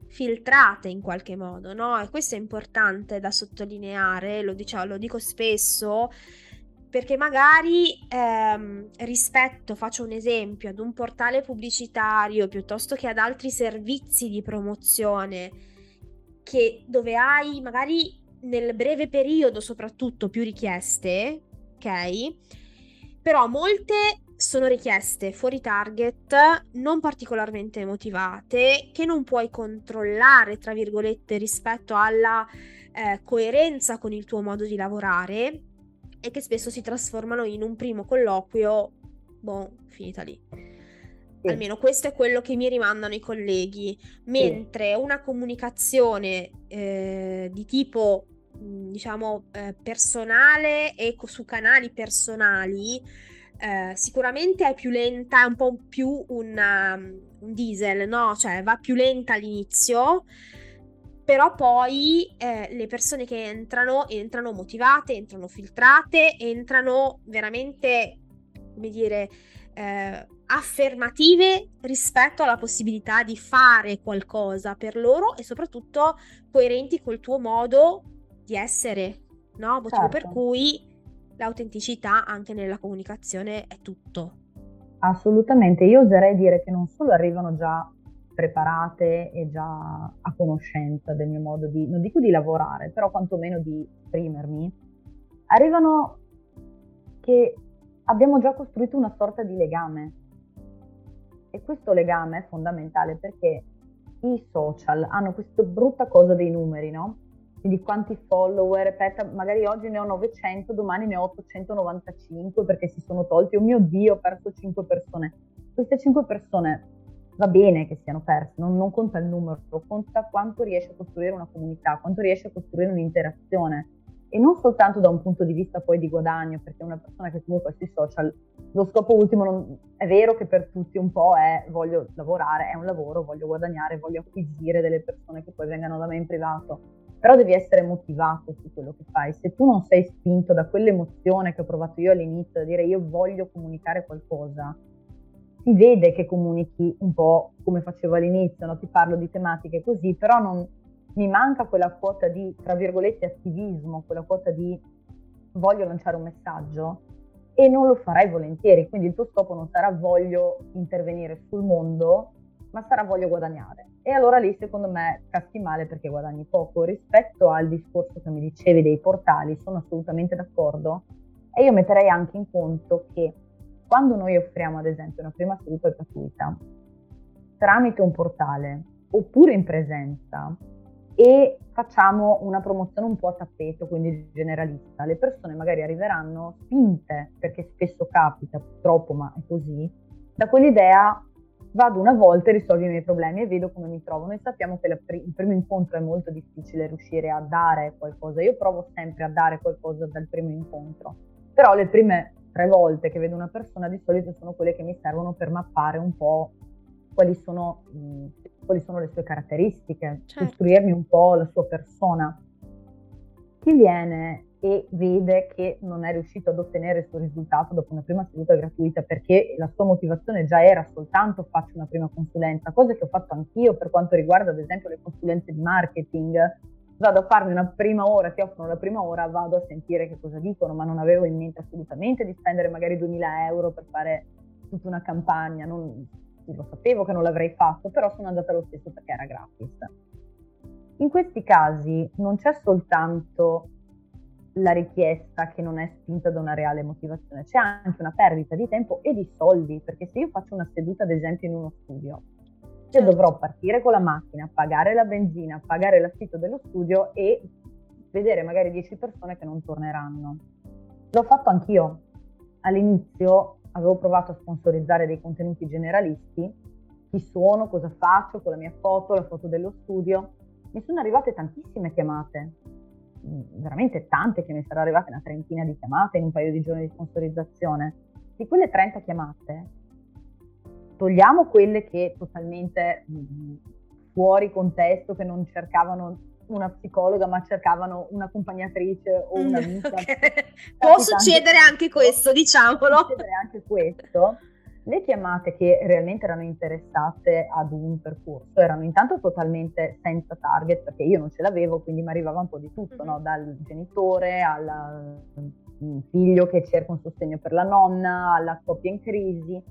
filtrate in qualche modo, no? E questo è importante da sottolineare, lo, diciamo, lo dico spesso, perché magari ehm, rispetto, faccio un esempio, ad un portale pubblicitario piuttosto che ad altri servizi di promozione, che dove hai magari nel breve periodo soprattutto più richieste, ok? Però molte sono richieste fuori target, non particolarmente motivate, che non puoi controllare, tra virgolette, rispetto alla eh, coerenza con il tuo modo di lavorare e che spesso si trasformano in un primo colloquio, boh, finita lì. Sì. Almeno questo è quello che mi rimandano i colleghi, mentre sì. una comunicazione eh, di tipo diciamo eh, personale e su canali personali eh, sicuramente è più lenta, è un po' più un, um, un diesel, no? Cioè va più lenta all'inizio, però poi eh, le persone che entrano entrano motivate, entrano filtrate, entrano veramente, come dire, eh, affermative rispetto alla possibilità di fare qualcosa per loro e soprattutto coerenti col tuo modo di essere, no? Motivo certo. per cui l'autenticità anche nella comunicazione è tutto. Assolutamente, io oserei dire che non solo arrivano già preparate e già a conoscenza del mio modo di, non dico di lavorare, però quantomeno di esprimermi, arrivano che abbiamo già costruito una sorta di legame. E questo legame è fondamentale perché i social hanno questa brutta cosa dei numeri, no? Quindi quanti follower, repeta, magari oggi ne ho 900, domani ne ho 895 perché si sono tolti, oh mio Dio, ho perso 5 persone. Queste 5 persone va bene che siano perse, non, non, conta il numero, conta quanto riesce a costruire una comunità, quanto riesce a costruire un'interazione. E non soltanto da un punto di vista poi di guadagno, perché una persona che comunque sui social, lo scopo ultimo non, è vero che per tutti un po' è voglio lavorare, è un lavoro, voglio guadagnare, voglio acquisire delle persone che poi vengano da me in privato, però devi essere motivato su quello che fai. Se tu non sei spinto da quell'emozione che ho provato io all'inizio, da dire io voglio comunicare qualcosa, si vede che comunichi un po' come facevo all'inizio, no? ti parlo di tematiche così, però non, mi manca quella quota di, tra virgolette, attivismo, quella quota di voglio lanciare un messaggio e non lo farai volentieri, quindi il tuo scopo non sarà voglio intervenire sul mondo, ma sarà voglio guadagnare. E allora lì secondo me caschi male perché guadagni poco. Rispetto al discorso che mi dicevi dei portali, sono assolutamente d'accordo e io metterei anche in conto che quando noi offriamo ad esempio una prima seduta gratuita tramite un portale oppure in presenza e facciamo una promozione un po' a tappeto, quindi generalista, le persone magari arriveranno spinte, perché spesso capita, purtroppo, ma è così, da quell'idea vado una volta e risolvo i miei problemi e vedo come mi trovo. Noi sappiamo che pr- il primo incontro è molto difficile riuscire a dare qualcosa. Io provo sempre a dare qualcosa dal primo incontro, però le prime tre volte che vedo una persona di solito sono quelle che mi servono per mappare un po' quali sono, mh, quali sono le sue caratteristiche, certo. costruirmi un po' la sua persona. Chi viene e vede che non è riuscito ad ottenere il suo risultato dopo una prima seduta gratuita perché la sua motivazione già era soltanto faccio una prima consulenza, cosa che ho fatto anch'io per quanto riguarda ad esempio le consulenze di marketing. Vado a farmi una prima ora, ti offrono la prima ora, vado a sentire che cosa dicono, ma non avevo in mente assolutamente di spendere magari 2000 euro per fare tutta una campagna, non, lo sapevo che non l'avrei fatto, però sono andata lo stesso perché era gratis. In questi casi non c'è soltanto la richiesta che non è spinta da una reale motivazione, c'è anche una perdita di tempo e di soldi, perché se io faccio una seduta ad esempio in uno studio, io certo. dovrò partire con la macchina, pagare la benzina, pagare l'affitto dello studio e vedere magari 10 persone che non torneranno. L'ho fatto anch'io. All'inizio avevo provato a sponsorizzare dei contenuti generalisti, chi sono, cosa faccio, con la mia foto, la foto dello studio. Mi sono arrivate tantissime chiamate, veramente tante che mi saranno arrivate una trentina di chiamate in un paio di giorni di sponsorizzazione. di quelle 30 chiamate, togliamo quelle che totalmente mh, mm, fuori contesto, che non cercavano una psicologa, ma cercavano un'accompagnatrice o Mm, un'amica. ok. Può succedere anche questo, diciamolo. Può succedere anche questo. Le chiamate che realmente erano interessate ad un percorso erano intanto totalmente senza target, perché io non ce l'avevo, quindi mi arrivava un po' di tutto, Mhm. no? dal genitore al mm, figlio che cerca un sostegno per la nonna, alla coppia in crisi,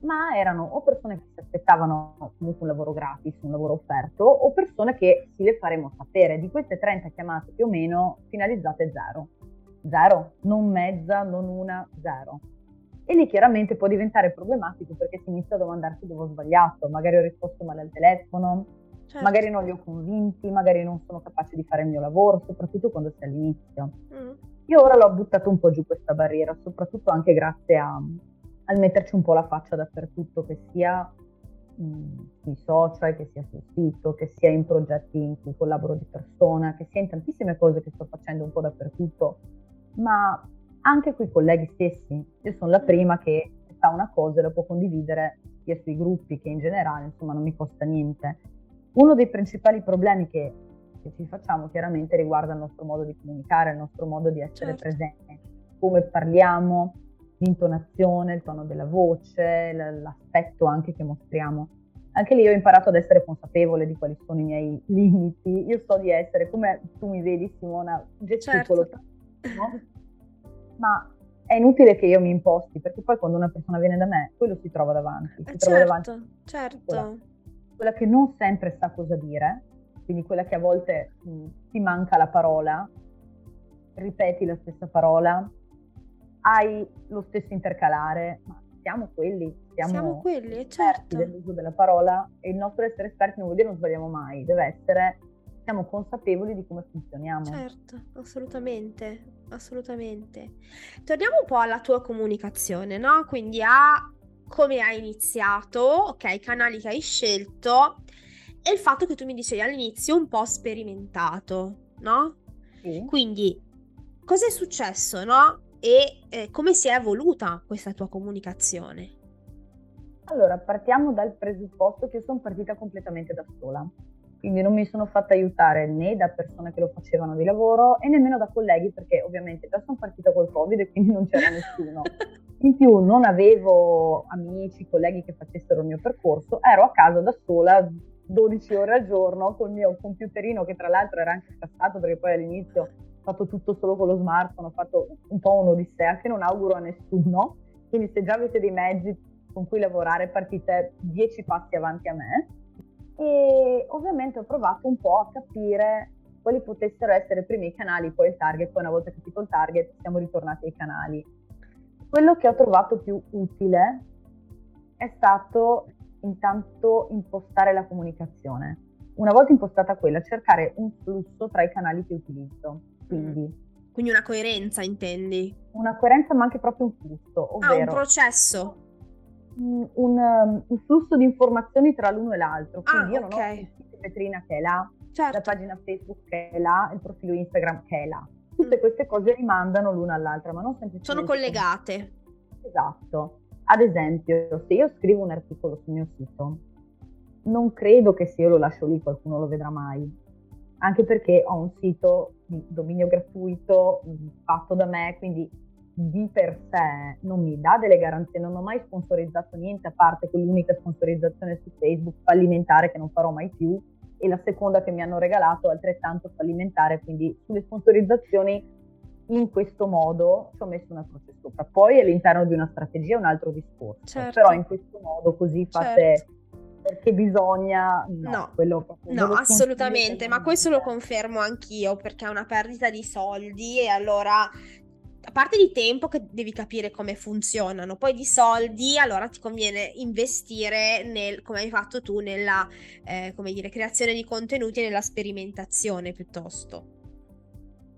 ma erano o persone che si aspettavano comunque un lavoro gratis, un lavoro offerto, o persone che sì le faremo sapere. Di queste 30 chiamate più o meno finalizzate zero. Zero, non mezza, non una, zero. E lì chiaramente può diventare problematico perché si inizia a domandarsi dove ho sbagliato, magari ho risposto male al telefono, Certo. magari non li ho convinti, magari non sono capace di fare il mio lavoro, soprattutto quando sei all'inizio. Mm. Io ora l'ho buttato un po' giù questa barriera, soprattutto anche grazie a, al metterci un po' la faccia dappertutto, che sia mh, sui social, che sia sul sito, che sia in progetti in cui collaboro di persona, che sia in tantissime cose che sto facendo un po' dappertutto, ma anche con i colleghi stessi. Io sono la prima che fa una cosa e la può condividere sia sui gruppi che in generale, insomma non mi costa niente. Uno dei principali problemi che, che ci facciamo chiaramente riguarda il nostro modo di comunicare, il nostro modo di essere Certo. presenti, come parliamo, l'intonazione, il tono della voce, l- l'aspetto anche che mostriamo. Anche lì ho imparato ad essere consapevole di quali sono i miei [LAUGHS] limiti. Io so di essere, come tu mi vedi Simona, gesticolo Certo. tantissimo, [LAUGHS] ma è inutile che io mi imposti, perché poi quando una persona viene da me, quello si trova davanti, si Eh, trova davanti certo, certo. quella che non sempre sa cosa dire, quindi quella che a volte mh, ti manca la parola, ripeti la stessa parola, hai lo stesso intercalare, ma siamo quelli, siamo, Siamo quelli, eh, certo. dell'uso della parola e il nostro essere esperti non vuol dire non sbagliamo mai, deve essere siamo consapevoli di come funzioniamo. Certo, assolutamente, assolutamente. Torniamo un po' alla tua comunicazione, no? Quindi a come hai iniziato, ok, i canali che hai scelto e il fatto che tu mi dicevi all'inizio un po' sperimentato, no? Sì. Quindi cosa è successo, no? E eh, come si è evoluta questa tua comunicazione? Allora, partiamo dal presupposto che io sono partita completamente da sola, quindi non mi sono fatta aiutare né da persone che lo facevano di lavoro e nemmeno da colleghi perché ovviamente già sono partita col Covid e quindi non c'era nessuno. [LAUGHS] In più non avevo amici, colleghi che facessero il mio percorso, ero a casa da sola 12 ore al giorno col mio computerino che tra l'altro era anche scassato perché poi all'inizio ho fatto tutto solo con lo smartphone, ho fatto un po' un'odissea che non auguro a nessuno, quindi se già avete dei mezzi con cui lavorare partite 10 passi avanti a me e ovviamente ho provato un po' a capire quali potessero essere prima i canali, poi il target, poi una volta capito il target siamo ritornati ai canali. Quello che ho trovato più utile è stato intanto impostare la comunicazione. Una volta impostata quella, cercare un flusso tra i canali che utilizzo. Quindi Quindi una coerenza, intendi? una coerenza ma anche proprio un flusso, Ah, un ovvero processo. Un, un, um, flusso di informazioni tra l'uno e l'altro. Quindi Ah, io non ho vetrina che è là, la Certo. pagina Facebook che è là, il profilo Instagram che è là. Tutte Mm. queste cose rimandano l'una all'altra, ma non semplicemente... Sono collegate. Esatto. Ad esempio, se io scrivo un articolo sul mio sito, non credo che se io lo lascio lì qualcuno lo vedrà mai. Anche perché ho un sito di dominio gratuito mh, fatto da me, quindi di per sé non mi dà delle garanzie, non ho mai sponsorizzato niente a parte quell'unica sponsorizzazione su Facebook fallimentare che non farò mai più e la seconda che mi hanno regalato altrettanto fallimentare, quindi sulle sponsorizzazioni in questo modo ci ho messo una croce sopra. Poi all'interno di una strategia è un altro discorso, Certo. però in questo modo così fate Certo. perché bisogna... No, No. quello No, assolutamente, ma questo lo confermo anch'io perché è una perdita di soldi e allora, a parte di tempo che devi capire come funzionano, poi di soldi, allora ti conviene investire nel, come hai fatto tu, nella, eh, come dire, creazione di contenuti e nella sperimentazione piuttosto.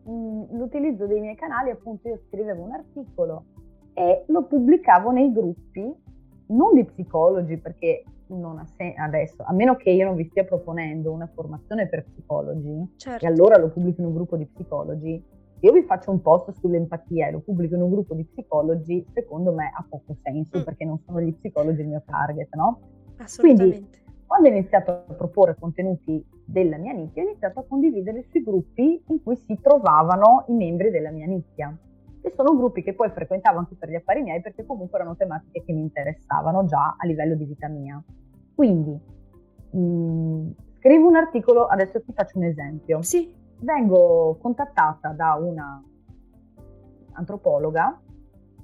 Mm, l'utilizzo dei miei canali, appunto io scrivevo un articolo e lo pubblicavo nei gruppi, non di psicologi, perché non ha senso adesso, a meno che io non vi stia proponendo una formazione per psicologi, Certo. e allora lo pubblico in un gruppo di psicologi, io vi faccio un post sull'empatia e lo pubblico in un gruppo di psicologi, secondo me ha poco senso mm. perché non sono gli psicologi il mio target, no? Assolutamente. Quindi, quando ho iniziato a proporre contenuti della mia nicchia, ho iniziato a condividere sui gruppi in cui si trovavano i membri della mia nicchia, che sono gruppi che poi frequentavo anche per gli affari miei perché comunque erano tematiche che mi interessavano già a livello di vita mia. Quindi, mh, mm, scrivo un articolo, adesso ti faccio un esempio. Sì vengo contattata da una antropologa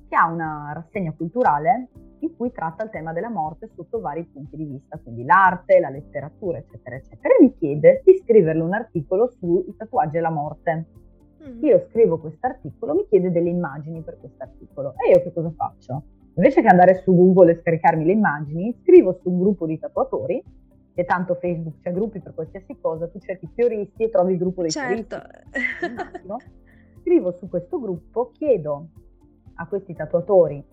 che ha una rassegna culturale in cui tratta il tema della morte sotto vari punti di vista, quindi l'arte, la letteratura, eccetera, eccetera, e mi chiede di scriverle un articolo sui tatuaggi e la morte. Mm. Io scrivo questo articolo, mi chiede delle immagini per questo articolo e io che cosa faccio? Invece che andare su Google e scaricarmi le immagini, scrivo su un gruppo di tatuatori che tanto Facebook c'è gruppi per qualsiasi cosa, tu cerchi fioristi e trovi il gruppo dei certo. fioristi. Scrivo su questo gruppo, chiedo a questi tatuatori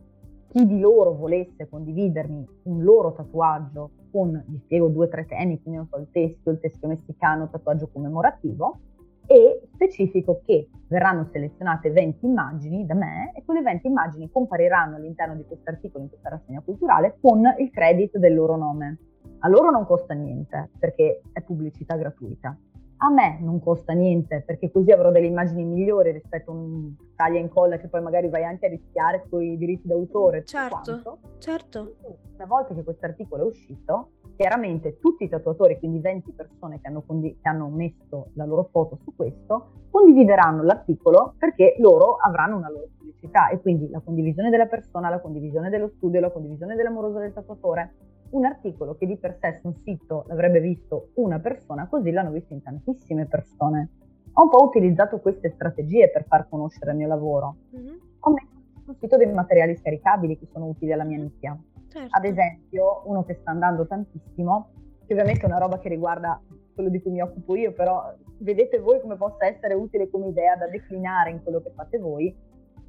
chi di loro volesse condividermi un loro tatuaggio con, gli spiego due o tre temi, quindi non so, il teschio, il teschio messicano, tatuaggio commemorativo, e specifico che verranno selezionate 20 immagini da me e quelle 20 immagini compariranno all'interno di questo articolo, in questa rassegna culturale, con il credit del loro nome. A loro non costa niente perché è pubblicità gratuita. A me non costa niente perché così avrò delle immagini migliori rispetto a un taglia e incolla che poi magari vai anche a rischiare con i diritti d'autore. Certo, certo. Una volta che questo articolo è uscito, chiaramente tutti i tatuatori, quindi 20 persone che hanno, condi- che hanno messo la loro foto su questo, condivideranno l'articolo perché loro avranno una loro pubblicità e quindi la condivisione della persona, la condivisione dello studio, la condivisione dell'amoroso del tatuatore un articolo che di per sé su un sito l'avrebbe visto una persona, così l'hanno visto in tantissime persone. Ho un po' utilizzato queste strategie per far conoscere il mio lavoro. Mm-hmm. Ho messo sul sito dei materiali scaricabili che sono utili alla mia nicchia. Certo. Ad esempio, uno che sta andando tantissimo, che ovviamente è una roba che riguarda quello di cui mi occupo io, però vedete voi come possa essere utile come idea da declinare in quello che fate voi,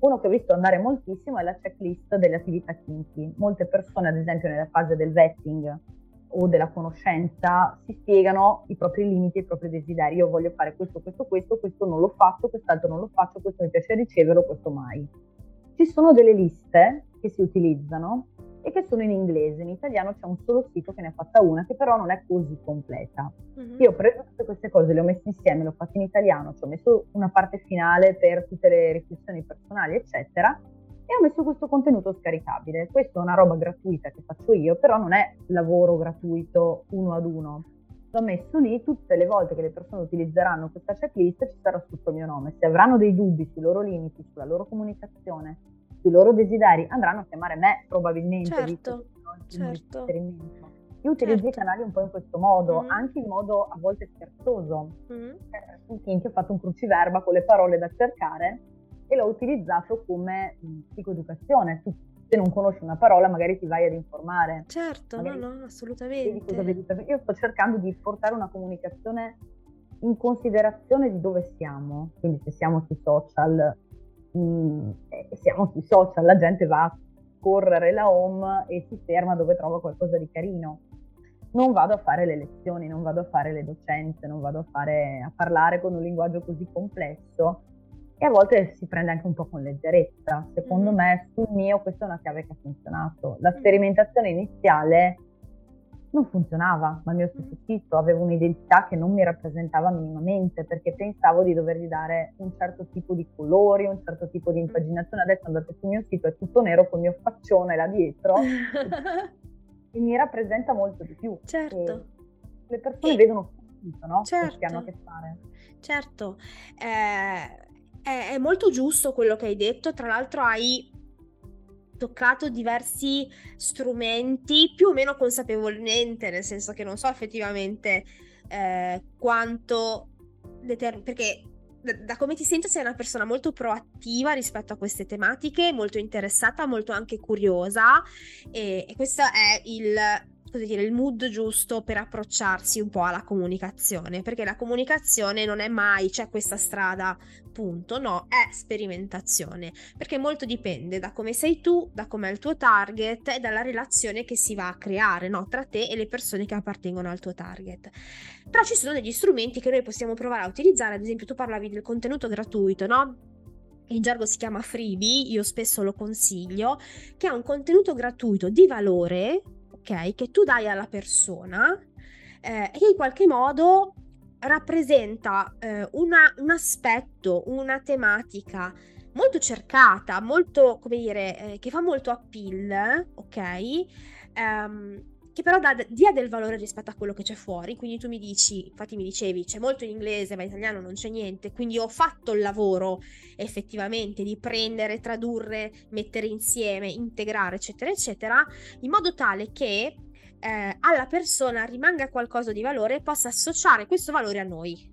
uno che ho visto andare moltissimo è la checklist delle attività kinky. Molte persone, ad esempio, nella fase del vetting o della conoscenza, si spiegano i propri limiti i propri desideri. Io voglio fare questo, questo, questo, questo non lo faccio, quest'altro non lo faccio, questo mi piace riceverlo, questo mai. Ci sono delle liste che si utilizzano e che sono in inglese. In italiano c'è un solo sito che ne ha fatta una, che però non è così completa. Mm-hmm. Io ho preso tutte queste cose, le ho messe insieme, le ho fatte in italiano, ci ho messo una parte finale per tutte le riflessioni personali, eccetera, e ho messo questo contenuto scaricabile. Questa è una roba gratuita che faccio io, però non è lavoro gratuito uno ad uno. L'ho messo lì, tutte le volte che le persone utilizzeranno questa checklist ci sarà sotto il mio nome. Se avranno dei dubbi sui loro limiti, sulla loro comunicazione, sui loro desideri, andranno a chiamare me probabilmente. Certo, certo. Io utilizzo certo. i canali un po' in questo modo, mm. anche in modo a volte scherzoso. Mm. Sul Kinky ho fatto un cruciverba con le parole da cercare e l'ho utilizzato come psicoeducazione. Tu, se non conosci una parola, magari ti vai ad informare. Certo, magari no, no, assolutamente. Io sto cercando di portare una comunicazione in considerazione di dove siamo, quindi se siamo sui social, mh, mm, siamo sui social, la gente va a correre la home e si ferma dove trova qualcosa di carino. Non vado a fare le lezioni, non vado a fare le docenze, non vado a, fare, a parlare con un linguaggio così complesso e a volte si prende anche un po' con leggerezza. Secondo mm. me sul mio questa è una chiave che ha funzionato. La sperimentazione iniziale non funzionava, ma il mio stesso sito avevo un'identità che non mi rappresentava minimamente perché pensavo di dovergli dare un certo tipo di colori, un certo tipo di impaginazione. Adesso andate sul mio sito, è tutto nero con il mio faccione là dietro [LAUGHS] e mi rappresenta molto di più. Certo. le persone e... vedono tutto, no? Certo. Che hanno a che fare. Certo, eh, è, è molto giusto quello che hai detto, tra l'altro hai toccato diversi strumenti più o meno consapevolmente, nel senso che non so effettivamente eh, quanto determin- perché da, da, come ti sento sei una persona molto proattiva rispetto a queste tematiche, molto interessata, molto anche curiosa e, e questo è il cosa dire, il mood giusto per approcciarsi un po' alla comunicazione, perché la comunicazione non è mai c'è questa strada, punto, no, è sperimentazione, perché molto dipende da come sei tu, da com'è il tuo target e dalla relazione che si va a creare, no, tra te e le persone che appartengono al tuo target. Però ci sono degli strumenti che noi possiamo provare a utilizzare, ad esempio tu parlavi del contenuto gratuito, no? in gergo si chiama freebie, io spesso lo consiglio, che è un contenuto gratuito di valore, ok, che tu dai alla persona eh, e in qualche modo rappresenta eh, una, un aspetto, una tematica molto cercata, molto, come dire, eh, che fa molto appeal, ok? Um, che però dà, dia del valore rispetto a quello che c'è fuori. Quindi tu mi dici, infatti mi dicevi, c'è molto in inglese, ma in italiano non c'è niente. Quindi ho fatto il lavoro effettivamente di prendere, tradurre, mettere insieme, integrare, eccetera, eccetera, in modo tale che eh, alla persona rimanga qualcosa di valore e possa associare questo valore a noi.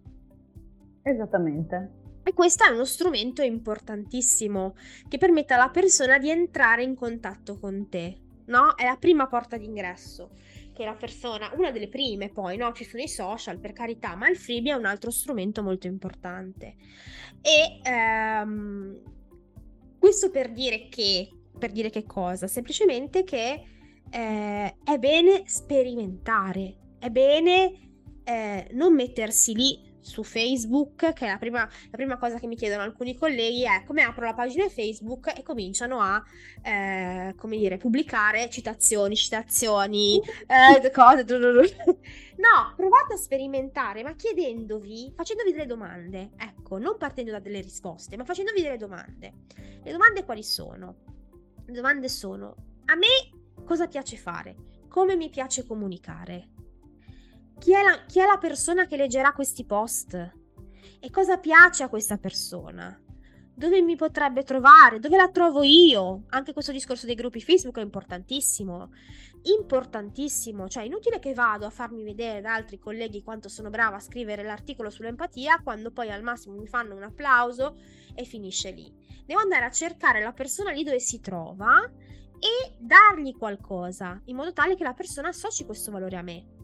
Esattamente. E questo è uno strumento importantissimo che permette alla persona di entrare in contatto con te no? È la prima porta d'ingresso che la persona, una delle prime poi, no? Ci sono i social per carità, ma il freebie è un altro strumento molto importante. E ehm, questo per dire che, per dire che cosa? Semplicemente che eh, è bene sperimentare, è bene eh, non mettersi lì su Facebook, che è la prima, la prima, cosa che mi chiedono alcuni colleghi, è come apro la pagina Facebook e cominciano a, eh, come dire, pubblicare citazioni, citazioni, eh, [LAUGHS] cose. No, provate a sperimentare, ma chiedendovi, facendovi delle domande, ecco, non partendo da delle risposte, ma facendovi delle domande. Le domande quali sono? Le domande sono, a me cosa piace fare? Come mi piace comunicare? Chi è, la, chi è la persona che leggerà questi post? E cosa piace a questa persona? Dove mi potrebbe trovare? Dove la trovo io? Anche questo discorso dei gruppi Facebook è importantissimo. Importantissimo, cioè inutile che vado a farmi vedere da altri colleghi quanto sono brava a scrivere l'articolo sull'empatia quando poi al massimo mi fanno un applauso e finisce lì. Devo andare a cercare la persona lì dove si trova e dargli qualcosa in modo tale che la persona associ questo valore a me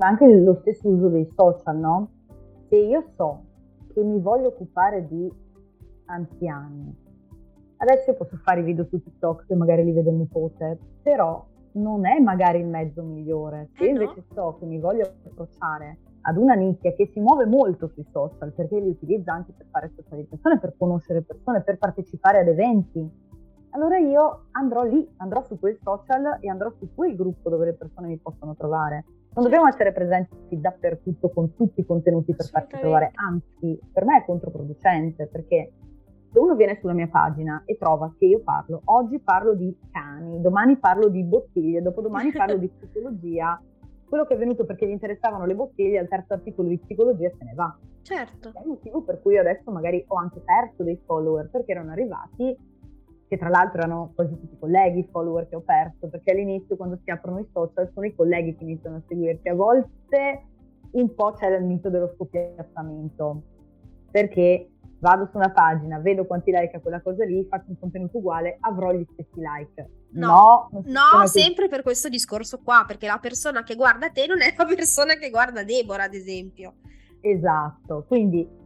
ma anche lo stesso uso dei social, no? Se io so che mi voglio occupare di anziani, adesso io posso fare i video su TikTok che magari li vede il nipote, però non è magari il mezzo migliore. Se eh invece no. so che mi voglio approcciare ad una nicchia che si muove molto sui social, perché li utilizza anche per fare socializzazione, per conoscere persone, per partecipare ad eventi, allora io andrò lì, andrò su quel social e andrò su quel gruppo dove le persone mi possono trovare. Non dobbiamo essere presenti dappertutto con tutti i contenuti per farci trovare, anzi, per me è controproducente perché se uno viene sulla mia pagina e trova che io parlo, oggi parlo di cani, domani parlo di bottiglie, dopodomani parlo di [LAUGHS] psicologia, quello che è venuto perché gli interessavano le bottiglie, al terzo articolo di psicologia se ne va. Certo. È il motivo per cui adesso magari ho anche perso dei follower perché erano arrivati che tra l'altro erano quasi tutti colleghi, follower che ho perso, perché all'inizio quando si aprono i social sono i colleghi che iniziano a seguirti. A volte un po' c'è il mito dello scoppiattamento, perché vado su una pagina, vedo quanti like ha quella cosa lì, faccio un contenuto uguale, avrò gli stessi like. No, no, no sempre per questo discorso qua, perché la persona che guarda te non è la persona che guarda Deborah, ad esempio. Esatto, quindi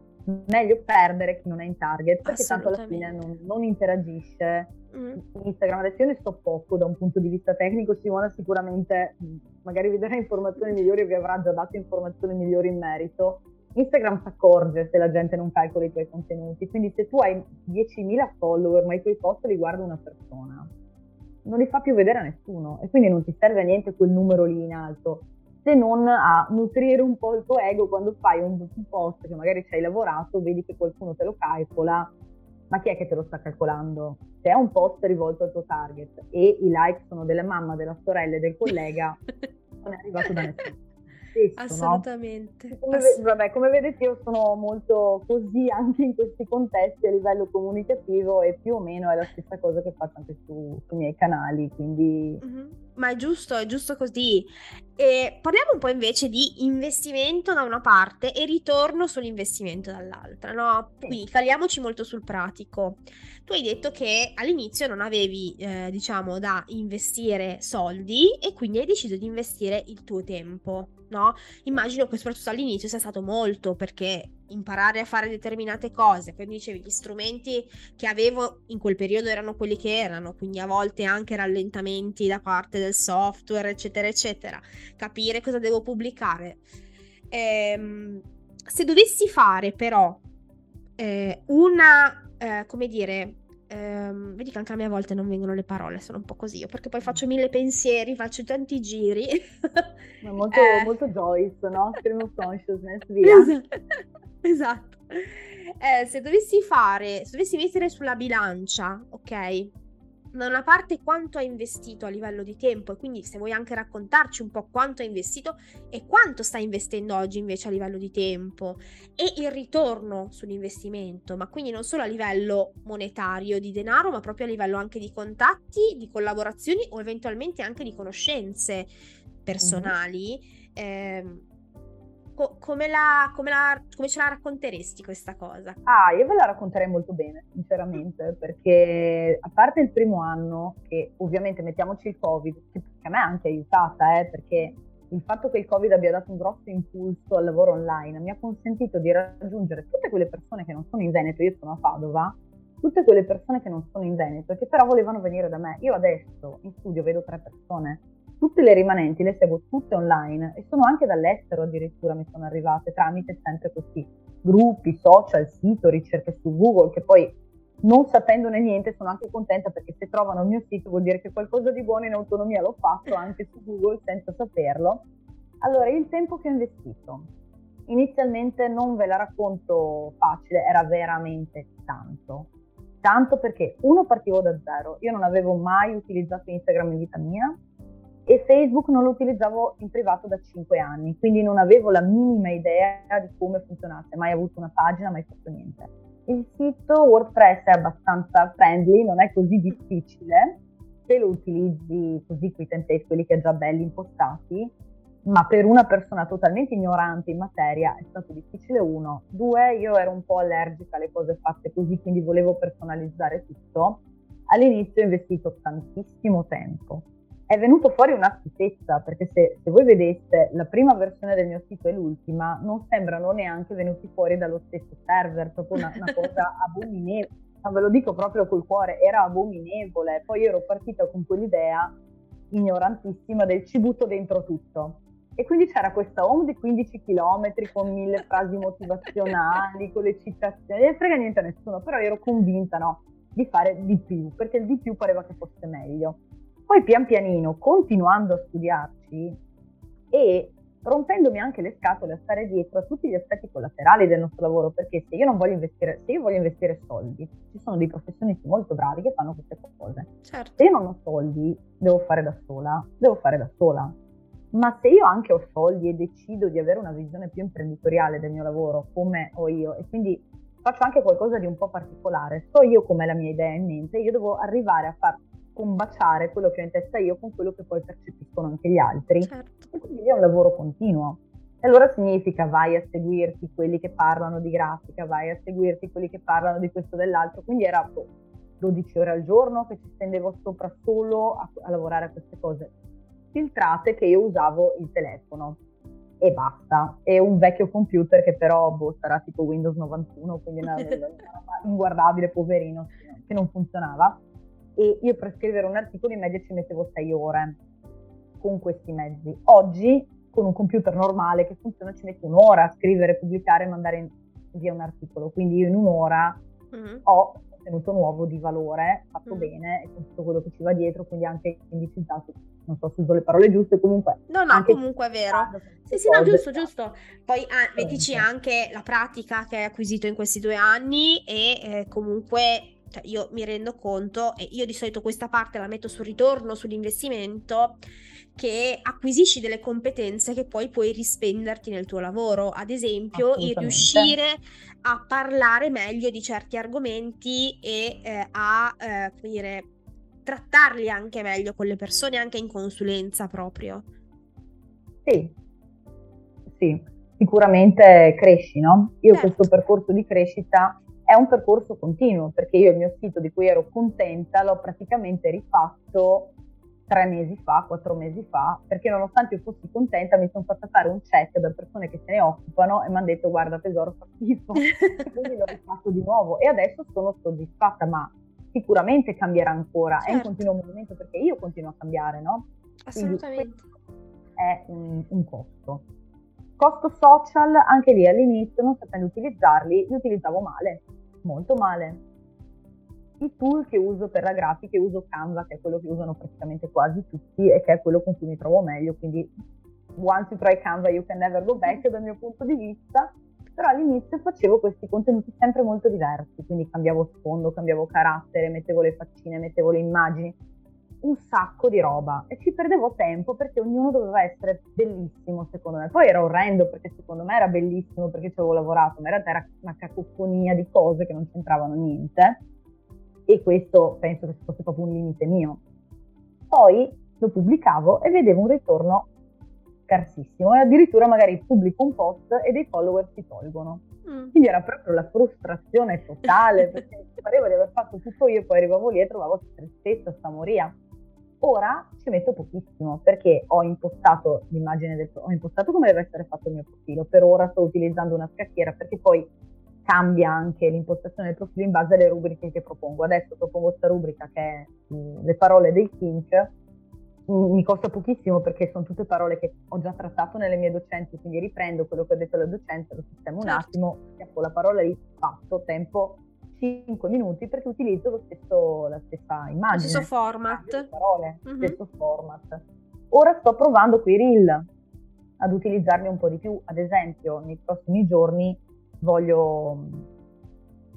meglio perdere chi non è in target perché tanto alla fine non, non interagisce. Mm. Instagram adesso io ne sto poco da un punto di vista tecnico Simona sicuramente mm, magari vi darà informazioni migliori o vi avrà già dato informazioni migliori in merito. Instagram si accorge se la gente non calcola i tuoi contenuti quindi se tu hai 10.000 follower ma i tuoi post li guarda una persona non li fa più vedere a nessuno e quindi non ti serve a niente quel numero lì in alto se non a nutrire un po' il tuo ego quando fai un, post che magari ci hai lavorato, vedi che qualcuno te lo calcola, ma chi è che te lo sta calcolando? Se è un post rivolto al tuo target e i like sono della mamma, della sorella e del collega, [LAUGHS] non è arrivato da nessuno. Stesso. Assolutamente. No? Come, Ass- vabbè, come vedete io sono molto così [LAUGHS] anche in questi contesti a livello comunicativo e più o meno è la stessa cosa che faccio anche su, sui miei canali, quindi... Mm-hmm. Ma è giusto, è giusto così. E parliamo un po' invece di investimento da una parte e ritorno sull'investimento dall'altra, no? Quindi caliamoci molto sul pratico. Tu hai detto che all'inizio non avevi, eh, diciamo, da investire soldi e quindi hai deciso di investire il tuo tempo, no? Immagino che soprattutto all'inizio sia stato molto perché imparare a fare determinate cose, mi dicevi gli strumenti che avevo in quel periodo erano quelli che erano, quindi a volte anche rallentamenti da parte del software, eccetera, eccetera, capire cosa devo pubblicare. Ehm, se dovessi fare però eh, una eh, come dire, ehm, vedi che anche a me a volte non vengono le parole, sono un po' così, io, perché poi faccio mille pensieri, faccio tanti giri. [LAUGHS] molto, eh. molto Joyce, no? Stream of consciousness, [LAUGHS] via. esatto. Eh, se dovessi fare, se dovessi mettere sulla bilancia, ok? Da una parte quanto hai investito a livello di tempo e quindi se vuoi anche raccontarci un po' quanto hai investito e quanto stai investendo oggi invece a livello di tempo e il ritorno sull'investimento, ma quindi non solo a livello monetario di denaro, ma proprio a livello anche di contatti, di collaborazioni o eventualmente anche di conoscenze personali. Mm-hmm. Eh, co- come, la, come, la, come ce la racconteresti questa cosa? Ah, io ve la racconterei molto bene, sinceramente, perché a parte il primo anno, che ovviamente mettiamoci il Covid, che a me ha anche aiutata, eh, perché il fatto che il Covid abbia dato un grosso impulso al lavoro online mi ha consentito di raggiungere tutte quelle persone che non sono in Veneto, io sono a Padova, tutte quelle persone che non sono in Veneto e che però volevano venire da me. Io adesso in studio vedo tre persone Tutte le rimanenti le seguo tutte online e sono anche dall'estero addirittura mi sono arrivate tramite sempre questi gruppi, social, sito, ricerche su Google che poi non sapendone niente sono anche contenta perché se trovano il mio sito vuol dire che qualcosa di buono in autonomia l'ho fatto anche su Google senza saperlo. Allora, il tempo che ho investito. Inizialmente non ve la racconto facile, era veramente tanto. Tanto perché uno partivo da zero, io non avevo mai utilizzato Instagram in vita mia, e Facebook non lo utilizzavo in privato da 5 anni, quindi non avevo la minima idea di come funzionasse, mai avuto una pagina, mai fatto niente. Il sito WordPress è abbastanza friendly, non è così difficile, se lo utilizzi così con i template, quelli che ha già belli impostati, ma per una persona totalmente ignorante in materia è stato difficile uno. Due, io ero un po' allergica alle cose fatte così, quindi volevo personalizzare tutto. All'inizio ho investito tantissimo tempo è venuto fuori una schifezza, perché se, se, voi vedeste la prima versione del mio sito e l'ultima, non sembrano neanche venuti fuori dallo stesso server, proprio una, una cosa [LAUGHS] abominevole. Ma ve lo dico proprio col cuore, era abominevole. Poi ero partita con quell'idea ignorantissima del ci butto dentro tutto. E quindi c'era questa home di 15 km con mille frasi motivazionali, con le citazioni, non frega niente a nessuno, però ero convinta no, di fare di più, perché il di più pareva che fosse meglio. Poi pian pianino, continuando a studiarci e rompendomi anche le scatole a stare dietro a tutti gli aspetti collaterali del nostro lavoro, perché se io non voglio investire, se io voglio investire soldi, ci sono dei professionisti molto bravi che fanno queste cose. Certo. Se io non ho soldi, devo fare da sola, devo fare da sola. Ma se io anche ho soldi e decido di avere una visione più imprenditoriale del mio lavoro, come ho io, e quindi faccio anche qualcosa di un po' particolare, so io com'è la mia idea in mente, io devo arrivare a far combaciare quello che ho in testa io con quello che poi percepiscono anche gli altri. Certo. E quindi è un lavoro continuo. E allora significa vai a seguirti quelli che parlano di grafica, vai a seguirti quelli che parlano di questo e dell'altro. Quindi era 12 ore al giorno che ci stendevo sopra solo a, a lavorare a queste cose filtrate che io usavo il telefono e basta. E un vecchio computer che però boh, sarà tipo Windows 91, quindi [LAUGHS] una, una inguardabile, poverino, che non funzionava e io per scrivere un articolo in media ci mettevo 6 ore con questi mezzi. Oggi con un computer normale che funziona ci metto un'ora a scrivere, pubblicare e mandare via un articolo, quindi io in un'ora mm-hmm. ho contenuto nuovo di valore, fatto mm. bene e con tutto quello che ci va dietro, quindi anche indicizzato. Non so se uso le parole giuste, comunque. No, no, comunque è vero. Sì, sì, no, giusto, giusto. Poi ah, mettici anche la pratica che hai acquisito in questi due anni e eh, comunque cioè io mi rendo conto e io di solito questa parte la metto sul ritorno, sull'investimento, che acquisisci delle competenze che poi puoi rispenderti nel tuo lavoro, ad esempio il riuscire a parlare meglio di certi argomenti e eh, a eh, dire, trattarli anche meglio con le persone, anche in consulenza proprio. Sì, sì, sicuramente cresci, no? Io certo. questo percorso di crescita è un percorso continuo perché io il mio sito di cui ero contenta l'ho praticamente rifatto tre mesi fa, quattro mesi fa, perché nonostante io fossi contenta mi sono fatta fare un check da persone che se ne occupano e mi hanno detto guarda tesoro fa schifo, [LAUGHS] quindi l'ho rifatto di nuovo e adesso sono soddisfatta, ma sicuramente cambierà ancora, certo. è un continuo movimento perché io continuo a cambiare, no? Assolutamente. è un, un costo. Costo social, anche lì all'inizio, non sapendo utilizzarli, li utilizzavo male, molto male. I tool che uso per la grafica, uso Canva, che è quello che usano praticamente quasi tutti e che è quello con cui mi trovo meglio, quindi once you try Canva you can never go back dal mio punto di vista, però all'inizio facevo questi contenuti sempre molto diversi, quindi cambiavo sfondo, cambiavo carattere, mettevo le faccine, mettevo le immagini, un sacco di roba e ci perdevo tempo perché ognuno doveva essere bellissimo secondo me. Poi era orrendo perché secondo me era bellissimo perché ci avevo lavorato, ma in realtà era una cacofonia di cose che non c'entravano niente e questo penso che fosse proprio un limite mio. Poi lo pubblicavo e vedevo un ritorno scarsissimo e addirittura magari pubblico un post e dei follower si tolgono. Mm. Quindi era proprio la frustrazione totale [LAUGHS] perché mi pareva di aver fatto tutto io e poi arrivavo lì e trovavo tristezza, sta moria. Ora ci metto pochissimo perché ho impostato l'immagine del ho impostato come deve essere fatto il mio profilo. Per ora sto utilizzando una scacchiera perché poi cambia anche l'impostazione del profilo in base alle rubriche che propongo. Adesso propongo questa rubrica che è mh, le parole dei kink, mi costa pochissimo perché sono tutte parole che ho già trattato nelle mie docenti, quindi riprendo quello che ho detto alle docenti, lo sistemo certo. un attimo, chiappo la parola lì, fatto, tempo 5 minuti perché utilizzo lo stesso, la stessa immagine. Lo stesso format. Parole, mm-hmm. stesso format. Ora sto provando qui Reel ad utilizzarli un po' di più, ad esempio nei prossimi giorni voglio mm,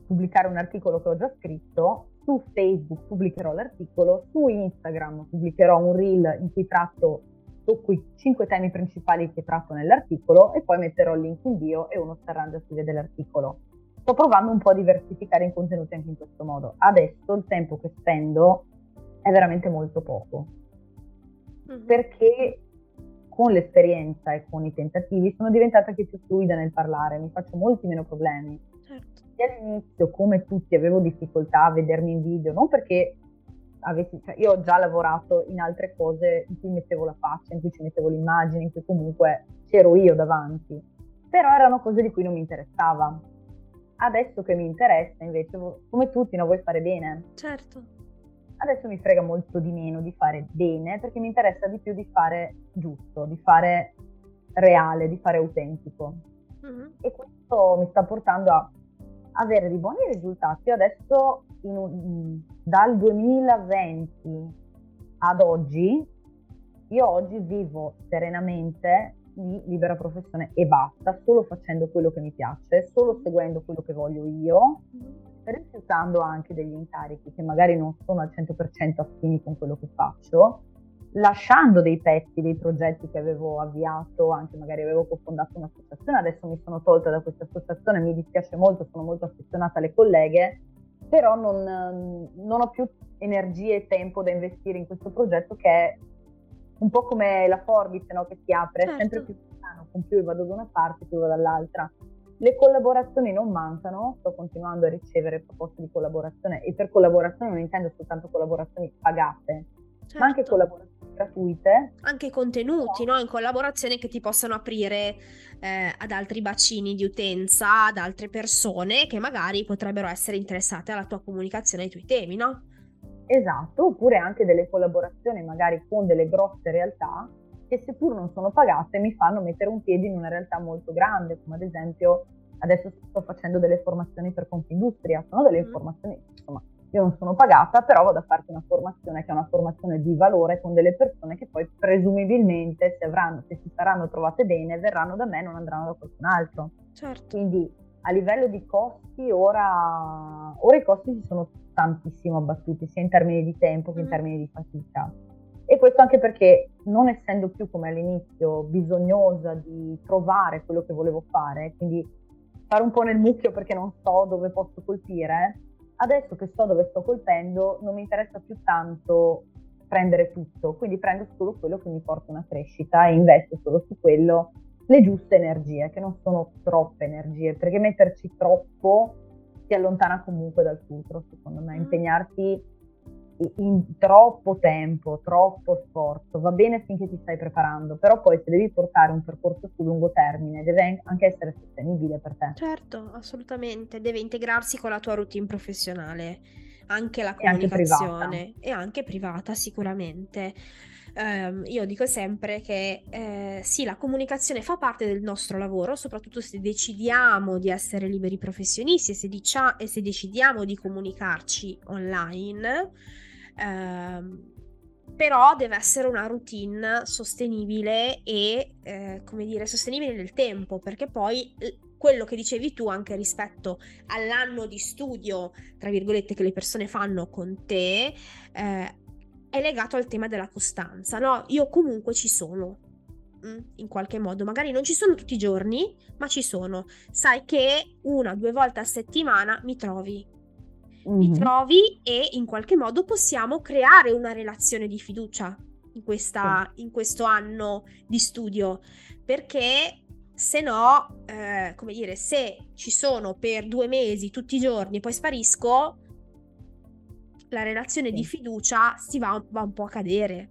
pubblicare un articolo che ho già scritto, su Facebook pubblicherò l'articolo, su Instagram pubblicherò un reel in cui tratto tocco i cinque temi principali che tratto nell'articolo e poi metterò il link in bio e uno sta random si vede l'articolo. Sto provando un po' a diversificare i contenuti anche in questo modo. Adesso il tempo che spendo è veramente molto poco. Mm-hmm. Perché con l'esperienza e con i tentativi sono diventata anche più fluida nel parlare, mi faccio molti meno problemi. Certo. E all'inizio, come tutti, avevo difficoltà a vedermi in video, non perché avessi, cioè io ho già lavorato in altre cose in cui mettevo la faccia, in cui ci mettevo l'immagine, in cui comunque c'ero io davanti, però erano cose di cui non mi interessava. Adesso che mi interessa, invece, come tutti, no, vuoi fare bene. Certo Adesso mi frega molto di meno di fare bene perché mi interessa di più di fare giusto, di fare reale, di fare autentico. Mm-hmm. E questo mi sta portando a avere dei buoni risultati. Io adesso in, dal 2020 ad oggi, io oggi vivo serenamente di libera professione e basta, solo facendo quello che mi piace, solo seguendo quello che voglio io. Rifiutando anche degli incarichi che magari non sono al 100% affini con quello che faccio, lasciando dei pezzi, dei progetti che avevo avviato, anche magari avevo cofondato un'associazione, adesso mi sono tolta da questa associazione, mi dispiace molto, sono molto affezionata alle colleghe, però non, non ho più energie e tempo da investire in questo progetto che è un po' come la forbice no, che si apre, certo. sempre più piano, con più vado da una parte, più vado dall'altra. Le collaborazioni non mancano, sto continuando a ricevere proposte di collaborazione e per collaborazioni non intendo soltanto collaborazioni pagate, certo. ma anche certo. collaborazioni gratuite. Anche contenuti no. In collaborazione che ti possano aprire eh, ad altri bacini di utenza, ad altre persone che magari potrebbero essere interessate alla tua comunicazione, ai tuoi temi, no? Esatto, oppure anche delle collaborazioni magari con delle grosse realtà che seppur non sono pagate mi fanno mettere un piede in una realtà molto grande, come ad esempio adesso sto facendo delle formazioni per Confindustria, sono delle mm. insomma, io non sono pagata, però vado a farti una formazione che è una formazione di valore con delle persone che poi presumibilmente se, avranno, se si saranno trovate bene verranno da me, non andranno da qualcun altro. Certo. Quindi a livello di costi ora, ora i costi si sono tantissimo abbattuti, sia in termini di tempo che in mm. termini di fatica. E E questo anche perché non essendo più come all'inizio bisognosa di trovare quello che volevo fare, quindi fare un po' nel mucchio perché non so dove posso colpire, adesso che so dove sto colpendo non mi interessa più tanto prendere tutto, quindi prendo solo quello che mi porta una crescita e investo solo su quello le giuste energie, che non sono troppe energie, perché metterci troppo ti allontana comunque dal futuro, secondo me, mm. impegnarti in troppo tempo, troppo sforzo, va bene finché ti stai preparando, però poi se devi portare un percorso su lungo termine deve anche essere sostenibile per te. Certo, assolutamente, deve integrarsi con la tua routine professionale, anche la comunicazione e anche privata, e anche privata sicuramente. Um, io dico sempre che eh, sì, la comunicazione fa parte del nostro lavoro, soprattutto se decidiamo di essere liberi professionisti e se, dicia- e se decidiamo di comunicarci online Ehm, però deve essere una routine sostenibile e, eh, come dire, sostenibile nel tempo, perché poi quello che dicevi tu anche rispetto all'anno di studio, tra virgolette, che le persone fanno con te, eh, è legato al tema della costanza, no? Io comunque ci sono, mm, in qualche modo, magari non ci sono tutti i giorni, ma ci sono. Sai che una o due volte a settimana mi trovi mm-hmm. li trovi e in qualche modo possiamo creare una relazione di fiducia in, questa, sì. in questo anno di studio, perché se no, eh, come dire, se ci sono per due mesi tutti i giorni e poi sparisco, la relazione sì. di fiducia si va, va, un po' a cadere.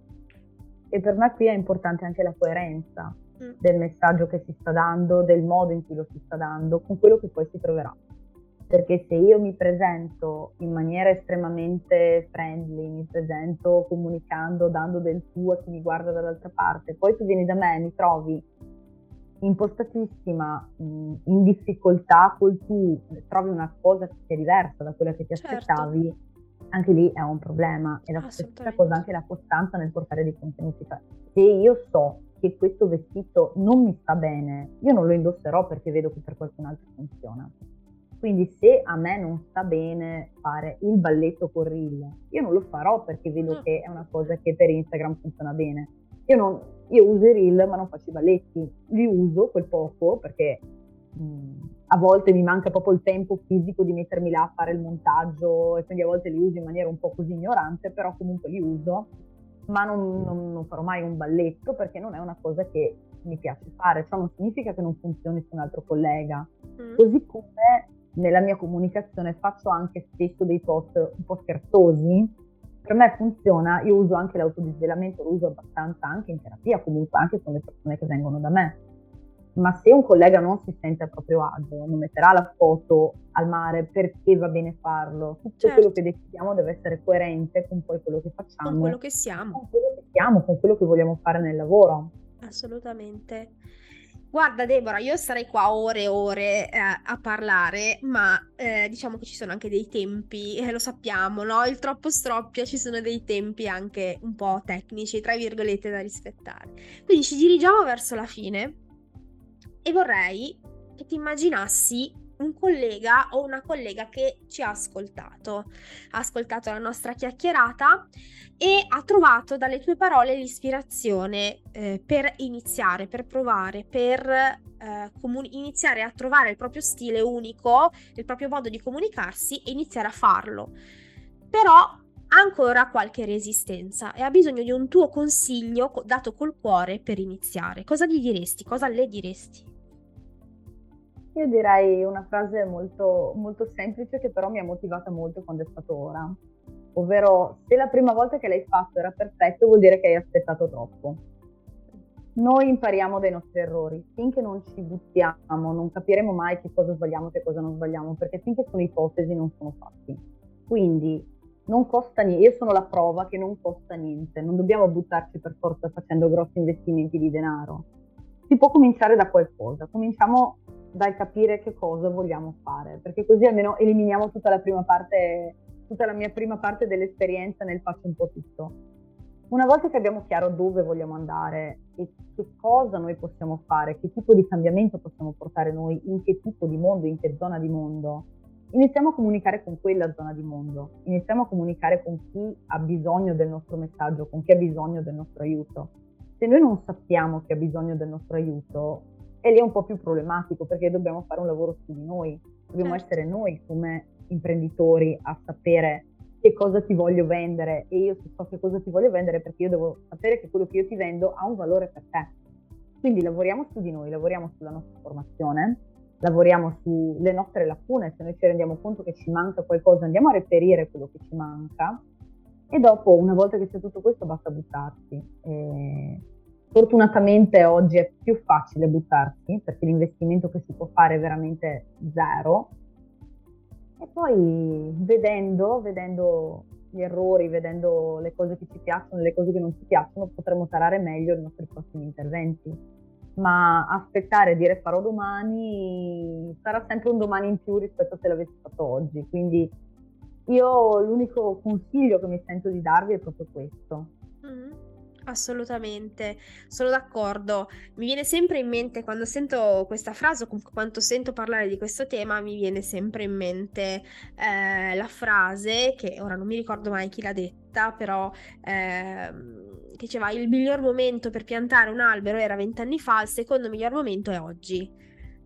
E per me qui è importante anche la coerenza mm. del messaggio che si sta dando, del modo in cui lo si sta dando, con quello che poi si troverà perché se io mi presento in maniera estremamente friendly, mi presento comunicando, dando del tuo a chi mi guarda dall'altra parte, poi tu vieni da me e mi trovi impostatissima, in difficoltà col tu, trovi una cosa che è diversa da quella che ti certo. aspettavi, anche lì è un problema. E la stessa cosa anche la costanza nel portare dei contenuti. Cioè, se io so che questo vestito non mi sta bene, io non lo indosserò perché vedo che per qualcun altro funziona quindi se a me non sta bene fare il balletto con reel, io non lo farò perché vedo mm. che è una cosa che per Instagram funziona bene. Io, non, io uso i reel ma non faccio i balletti, li uso quel poco perché mh, mm, a volte mi manca proprio il tempo fisico di mettermi là a fare il montaggio e quindi a volte li uso in maniera un po' così ignorante, però comunque li uso, ma non, non, non farò mai un balletto perché non è una cosa che mi piace fare, ciò non significa che non funzioni su un altro collega. Mm. Così come nella mia comunicazione faccio anche spesso dei post un po' scherzosi, per me funziona, io uso anche l'autodisvelamento, lo uso abbastanza anche in terapia, comunque anche con le persone che vengono da me. Ma se un collega non si sente a proprio agio, non metterà la foto al mare perché va bene farlo, tutto certo. quello che decidiamo deve essere coerente con poi quello che facciamo. Con quello che siamo. Con quello che siamo, con quello che vogliamo fare nel lavoro. Assolutamente. Guarda Deborah, io sarei qua ore e ore eh, a parlare, ma eh, diciamo che ci sono anche dei tempi, eh, lo sappiamo, no? Il troppo stroppia, ci sono dei tempi anche un po' tecnici, tra virgolette, da rispettare. Quindi ci dirigiamo verso la fine e vorrei che ti immaginassi un collega o una collega che ci ha ascoltato, ha ascoltato la nostra chiacchierata e ha trovato dalle tue parole l'ispirazione eh, per iniziare, per provare, per eh, comuni- iniziare a trovare il proprio stile unico, il proprio modo di comunicarsi e iniziare a farlo. Però ha ancora qualche resistenza e ha bisogno di un tuo consiglio dato col cuore per iniziare. Cosa gli diresti? Cosa le diresti? Io direi una frase molto, molto semplice che però mi ha motivata molto quando è stato ora. Ovvero, se la prima volta che l'hai fatto era perfetto, vuol dire che hai aspettato troppo. Noi impariamo dai nostri errori, finché non ci buttiamo, non capiremo mai che cosa sbagliamo e che cosa non sbagliamo, perché finché sono ipotesi non sono fatti. Quindi non costa niente, io sono la prova che non costa niente, non dobbiamo buttarci per forza facendo grossi investimenti di denaro. Si può cominciare da qualcosa, cominciamo dal capire che cosa vogliamo fare, perché così almeno eliminiamo tutta la prima parte, tutta la mia prima parte dell'esperienza nel faccio un po' tutto. Una volta che abbiamo chiaro dove vogliamo andare e che cosa noi possiamo fare, che tipo di cambiamento possiamo portare noi, in che tipo di mondo, in che zona di mondo, iniziamo a comunicare con quella zona di mondo, iniziamo a comunicare con chi ha bisogno del nostro messaggio, con chi ha bisogno del nostro aiuto. Se noi non sappiamo chi ha bisogno del nostro aiuto, è lì un po' più problematico perché dobbiamo fare un lavoro su di noi, dobbiamo certo. essere noi come imprenditori a sapere che cosa ti voglio vendere e io so che cosa ti voglio vendere perché io devo sapere che quello che io ti vendo ha un valore per te. Quindi lavoriamo su di noi, lavoriamo sulla nostra formazione, lavoriamo sulle nostre lacune, se noi ci rendiamo conto che ci manca qualcosa andiamo a reperire quello che ci manca e dopo, una volta che c'è tutto questo, basta buttarsi. E fortunatamente oggi è più facile buttarsi perché l'investimento che si può fare è veramente zero. E poi vedendo, vedendo gli errori, vedendo le cose che ci piacciono e le cose che non ci piacciono, potremo tarare meglio i nostri prossimi interventi ma aspettare e dire farò domani sarà sempre un domani in più rispetto a se l'avessi fatto oggi. Quindi io l'unico consiglio che mi sento di darvi è proprio questo. Mm-hmm. Assolutamente, sono d'accordo. Mi viene sempre in mente quando sento questa frase o comunque quando sento parlare di questo tema, mi viene sempre in mente eh, la frase che ora non mi ricordo mai chi l'ha detta, però eh, diceva il miglior momento per piantare un albero era vent'anni fa, il secondo miglior momento è oggi.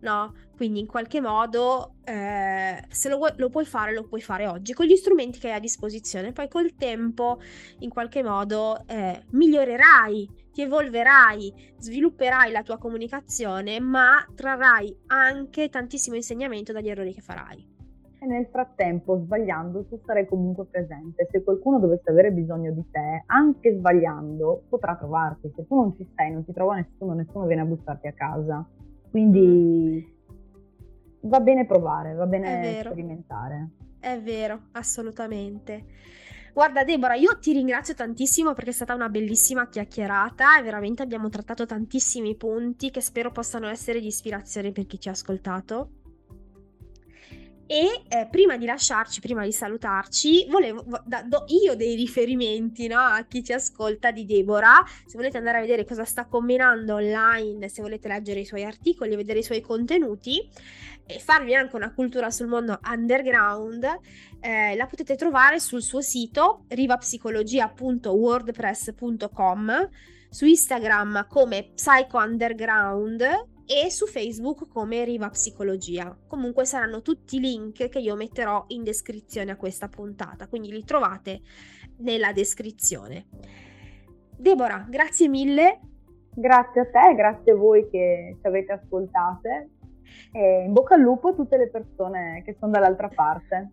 No? Quindi in qualche modo eh, se lo, lo, puoi fare, lo puoi fare oggi con gli strumenti che hai a disposizione. Poi col tempo in qualche modo eh, migliorerai, ti evolverai, svilupperai la tua comunicazione, ma trarrai anche tantissimo insegnamento dagli errori che farai e nel frattempo, sbagliando, tu sarai comunque presente. Se qualcuno dovesse avere bisogno di te, anche sbagliando, potrà trovarti. Se tu non ci sei, non ti trova nessuno, nessuno viene a bussarti a casa. Quindi va bene provare, va bene sperimentare. È vero, assolutamente. Guarda Deborah, io ti ringrazio tantissimo perché è stata una bellissima chiacchierata e veramente abbiamo trattato tantissimi punti che spero possano essere di ispirazione per chi ci ha ascoltato. E eh, prima di lasciarci, prima di salutarci, volevo da, do io dei riferimenti no, a chi ci ascolta di Deborah. Se volete andare a vedere cosa sta combinando online, se volete leggere i suoi articoli, vedere i suoi contenuti e farvi anche una cultura sul mondo underground, eh, la potete trovare sul suo sito rivapsicologia.wordpress.com, su Instagram come Psycho Underground e su Facebook come Riva Psicologia. Comunque saranno tutti i link che io metterò in descrizione a questa puntata, quindi li trovate nella descrizione. Deborah, grazie mille. Grazie a te, grazie a voi che ci avete ascoltate e in bocca al lupo a tutte le persone che sono dall'altra parte.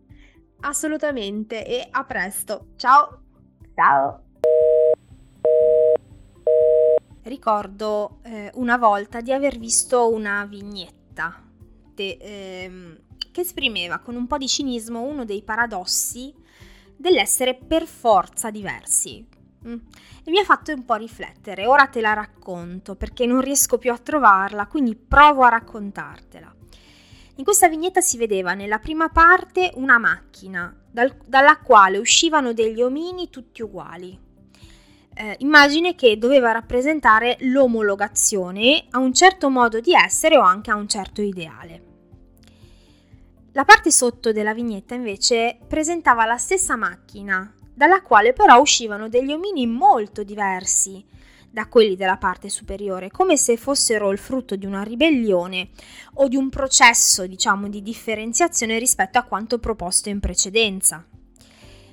Assolutamente e a presto. Ciao. Ciao. Ricordo eh, una volta di aver visto una vignetta de, ehm, che esprimeva con un po' di cinismo uno dei paradossi dell'essere per forza diversi. Mm. E mi ha fatto un po' riflettere. Ora te la racconto perché non riesco più a trovarla, quindi provo a raccontartela. In questa vignetta si vedeva nella prima parte una macchina dal, dalla quale uscivano degli omini tutti uguali, eh, immagine che doveva rappresentare l'omologazione a un certo modo di essere o anche a un certo ideale. La parte sotto della vignetta invece presentava la stessa macchina, dalla quale però uscivano degli omini molto diversi da quelli della parte superiore, come se fossero il frutto di una ribellione o di un processo, diciamo, di differenziazione rispetto a quanto proposto in precedenza.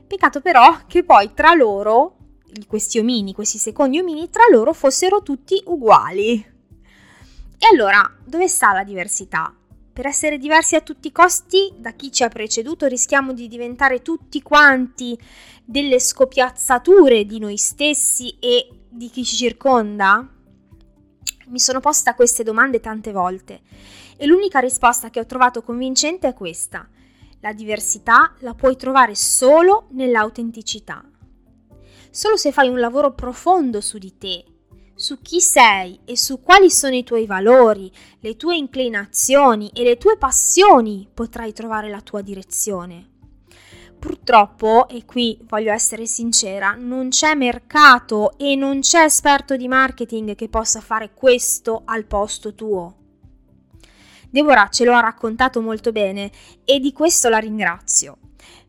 Peccato però che poi tra loro questi omini, questi secondi omini, tra loro fossero tutti uguali. E allora, dove sta la diversità? Per essere diversi a tutti i costi da chi ci ha preceduto rischiamo di diventare tutti quanti delle scopiazzature di noi stessi e di chi ci circonda? Mi sono posta queste domande tante volte e l'unica risposta che ho trovato convincente è questa. La diversità la puoi trovare solo nell'autenticità. Solo se fai un lavoro profondo su di te, su chi sei e su quali sono i tuoi valori, le tue inclinazioni e le tue passioni potrai trovare la tua direzione. Purtroppo, e qui voglio essere sincera, non c'è mercato e non c'è esperto di marketing che possa fare questo al posto tuo. Deborah ce lo ha raccontato molto bene e di questo la ringrazio.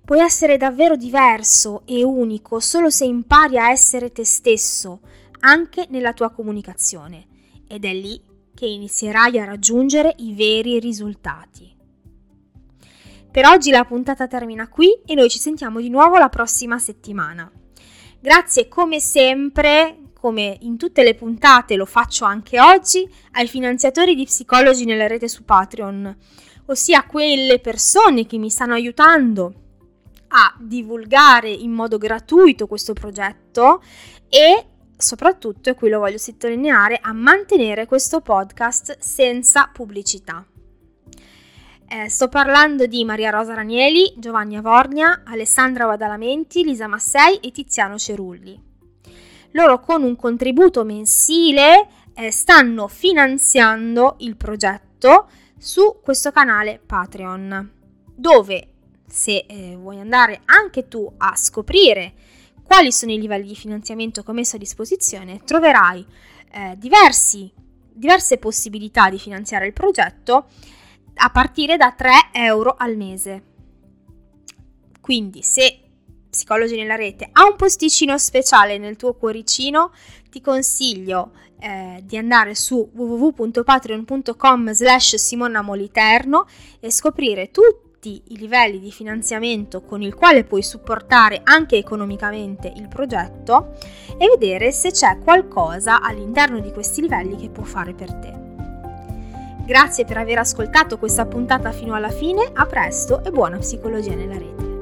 Puoi essere davvero diverso e unico solo se impari a essere te stesso, anche nella tua comunicazione, ed è lì che inizierai a raggiungere i veri risultati. Per oggi la puntata termina qui e noi ci sentiamo di nuovo la prossima settimana. Grazie come sempre, come in tutte le puntate lo faccio anche oggi, ai finanziatori di psicologi nella rete su Patreon, ossia quelle persone che mi stanno aiutando a divulgare in modo gratuito questo progetto e soprattutto, e qui lo voglio sottolineare, a mantenere questo podcast senza pubblicità. Eh, sto parlando di Maria Rosa Ranieli, Giovanni Avornia, Alessandra Badalamenti, Lisa Massei e Tiziano Cerulli. Loro con un contributo mensile eh, stanno finanziando il progetto su questo canale Patreon, dove se eh, vuoi andare anche tu a scoprire quali sono i livelli di finanziamento che ho messo a disposizione, troverai eh, diversi, diverse possibilità di finanziare il progetto a partire da 3 euro al mese. Quindi se Psicologi nella rete ha un posticino speciale nel tuo cuoricino, ti consiglio eh, di andare su www.patreon.com slash Simona Moliterno e scoprire tutti tutti i livelli di finanziamento con il quale puoi supportare anche economicamente il progetto e vedere se c'è qualcosa all'interno di questi livelli che può fare per te. Grazie per aver ascoltato questa puntata fino alla fine, a presto e buona psicologia nella rete.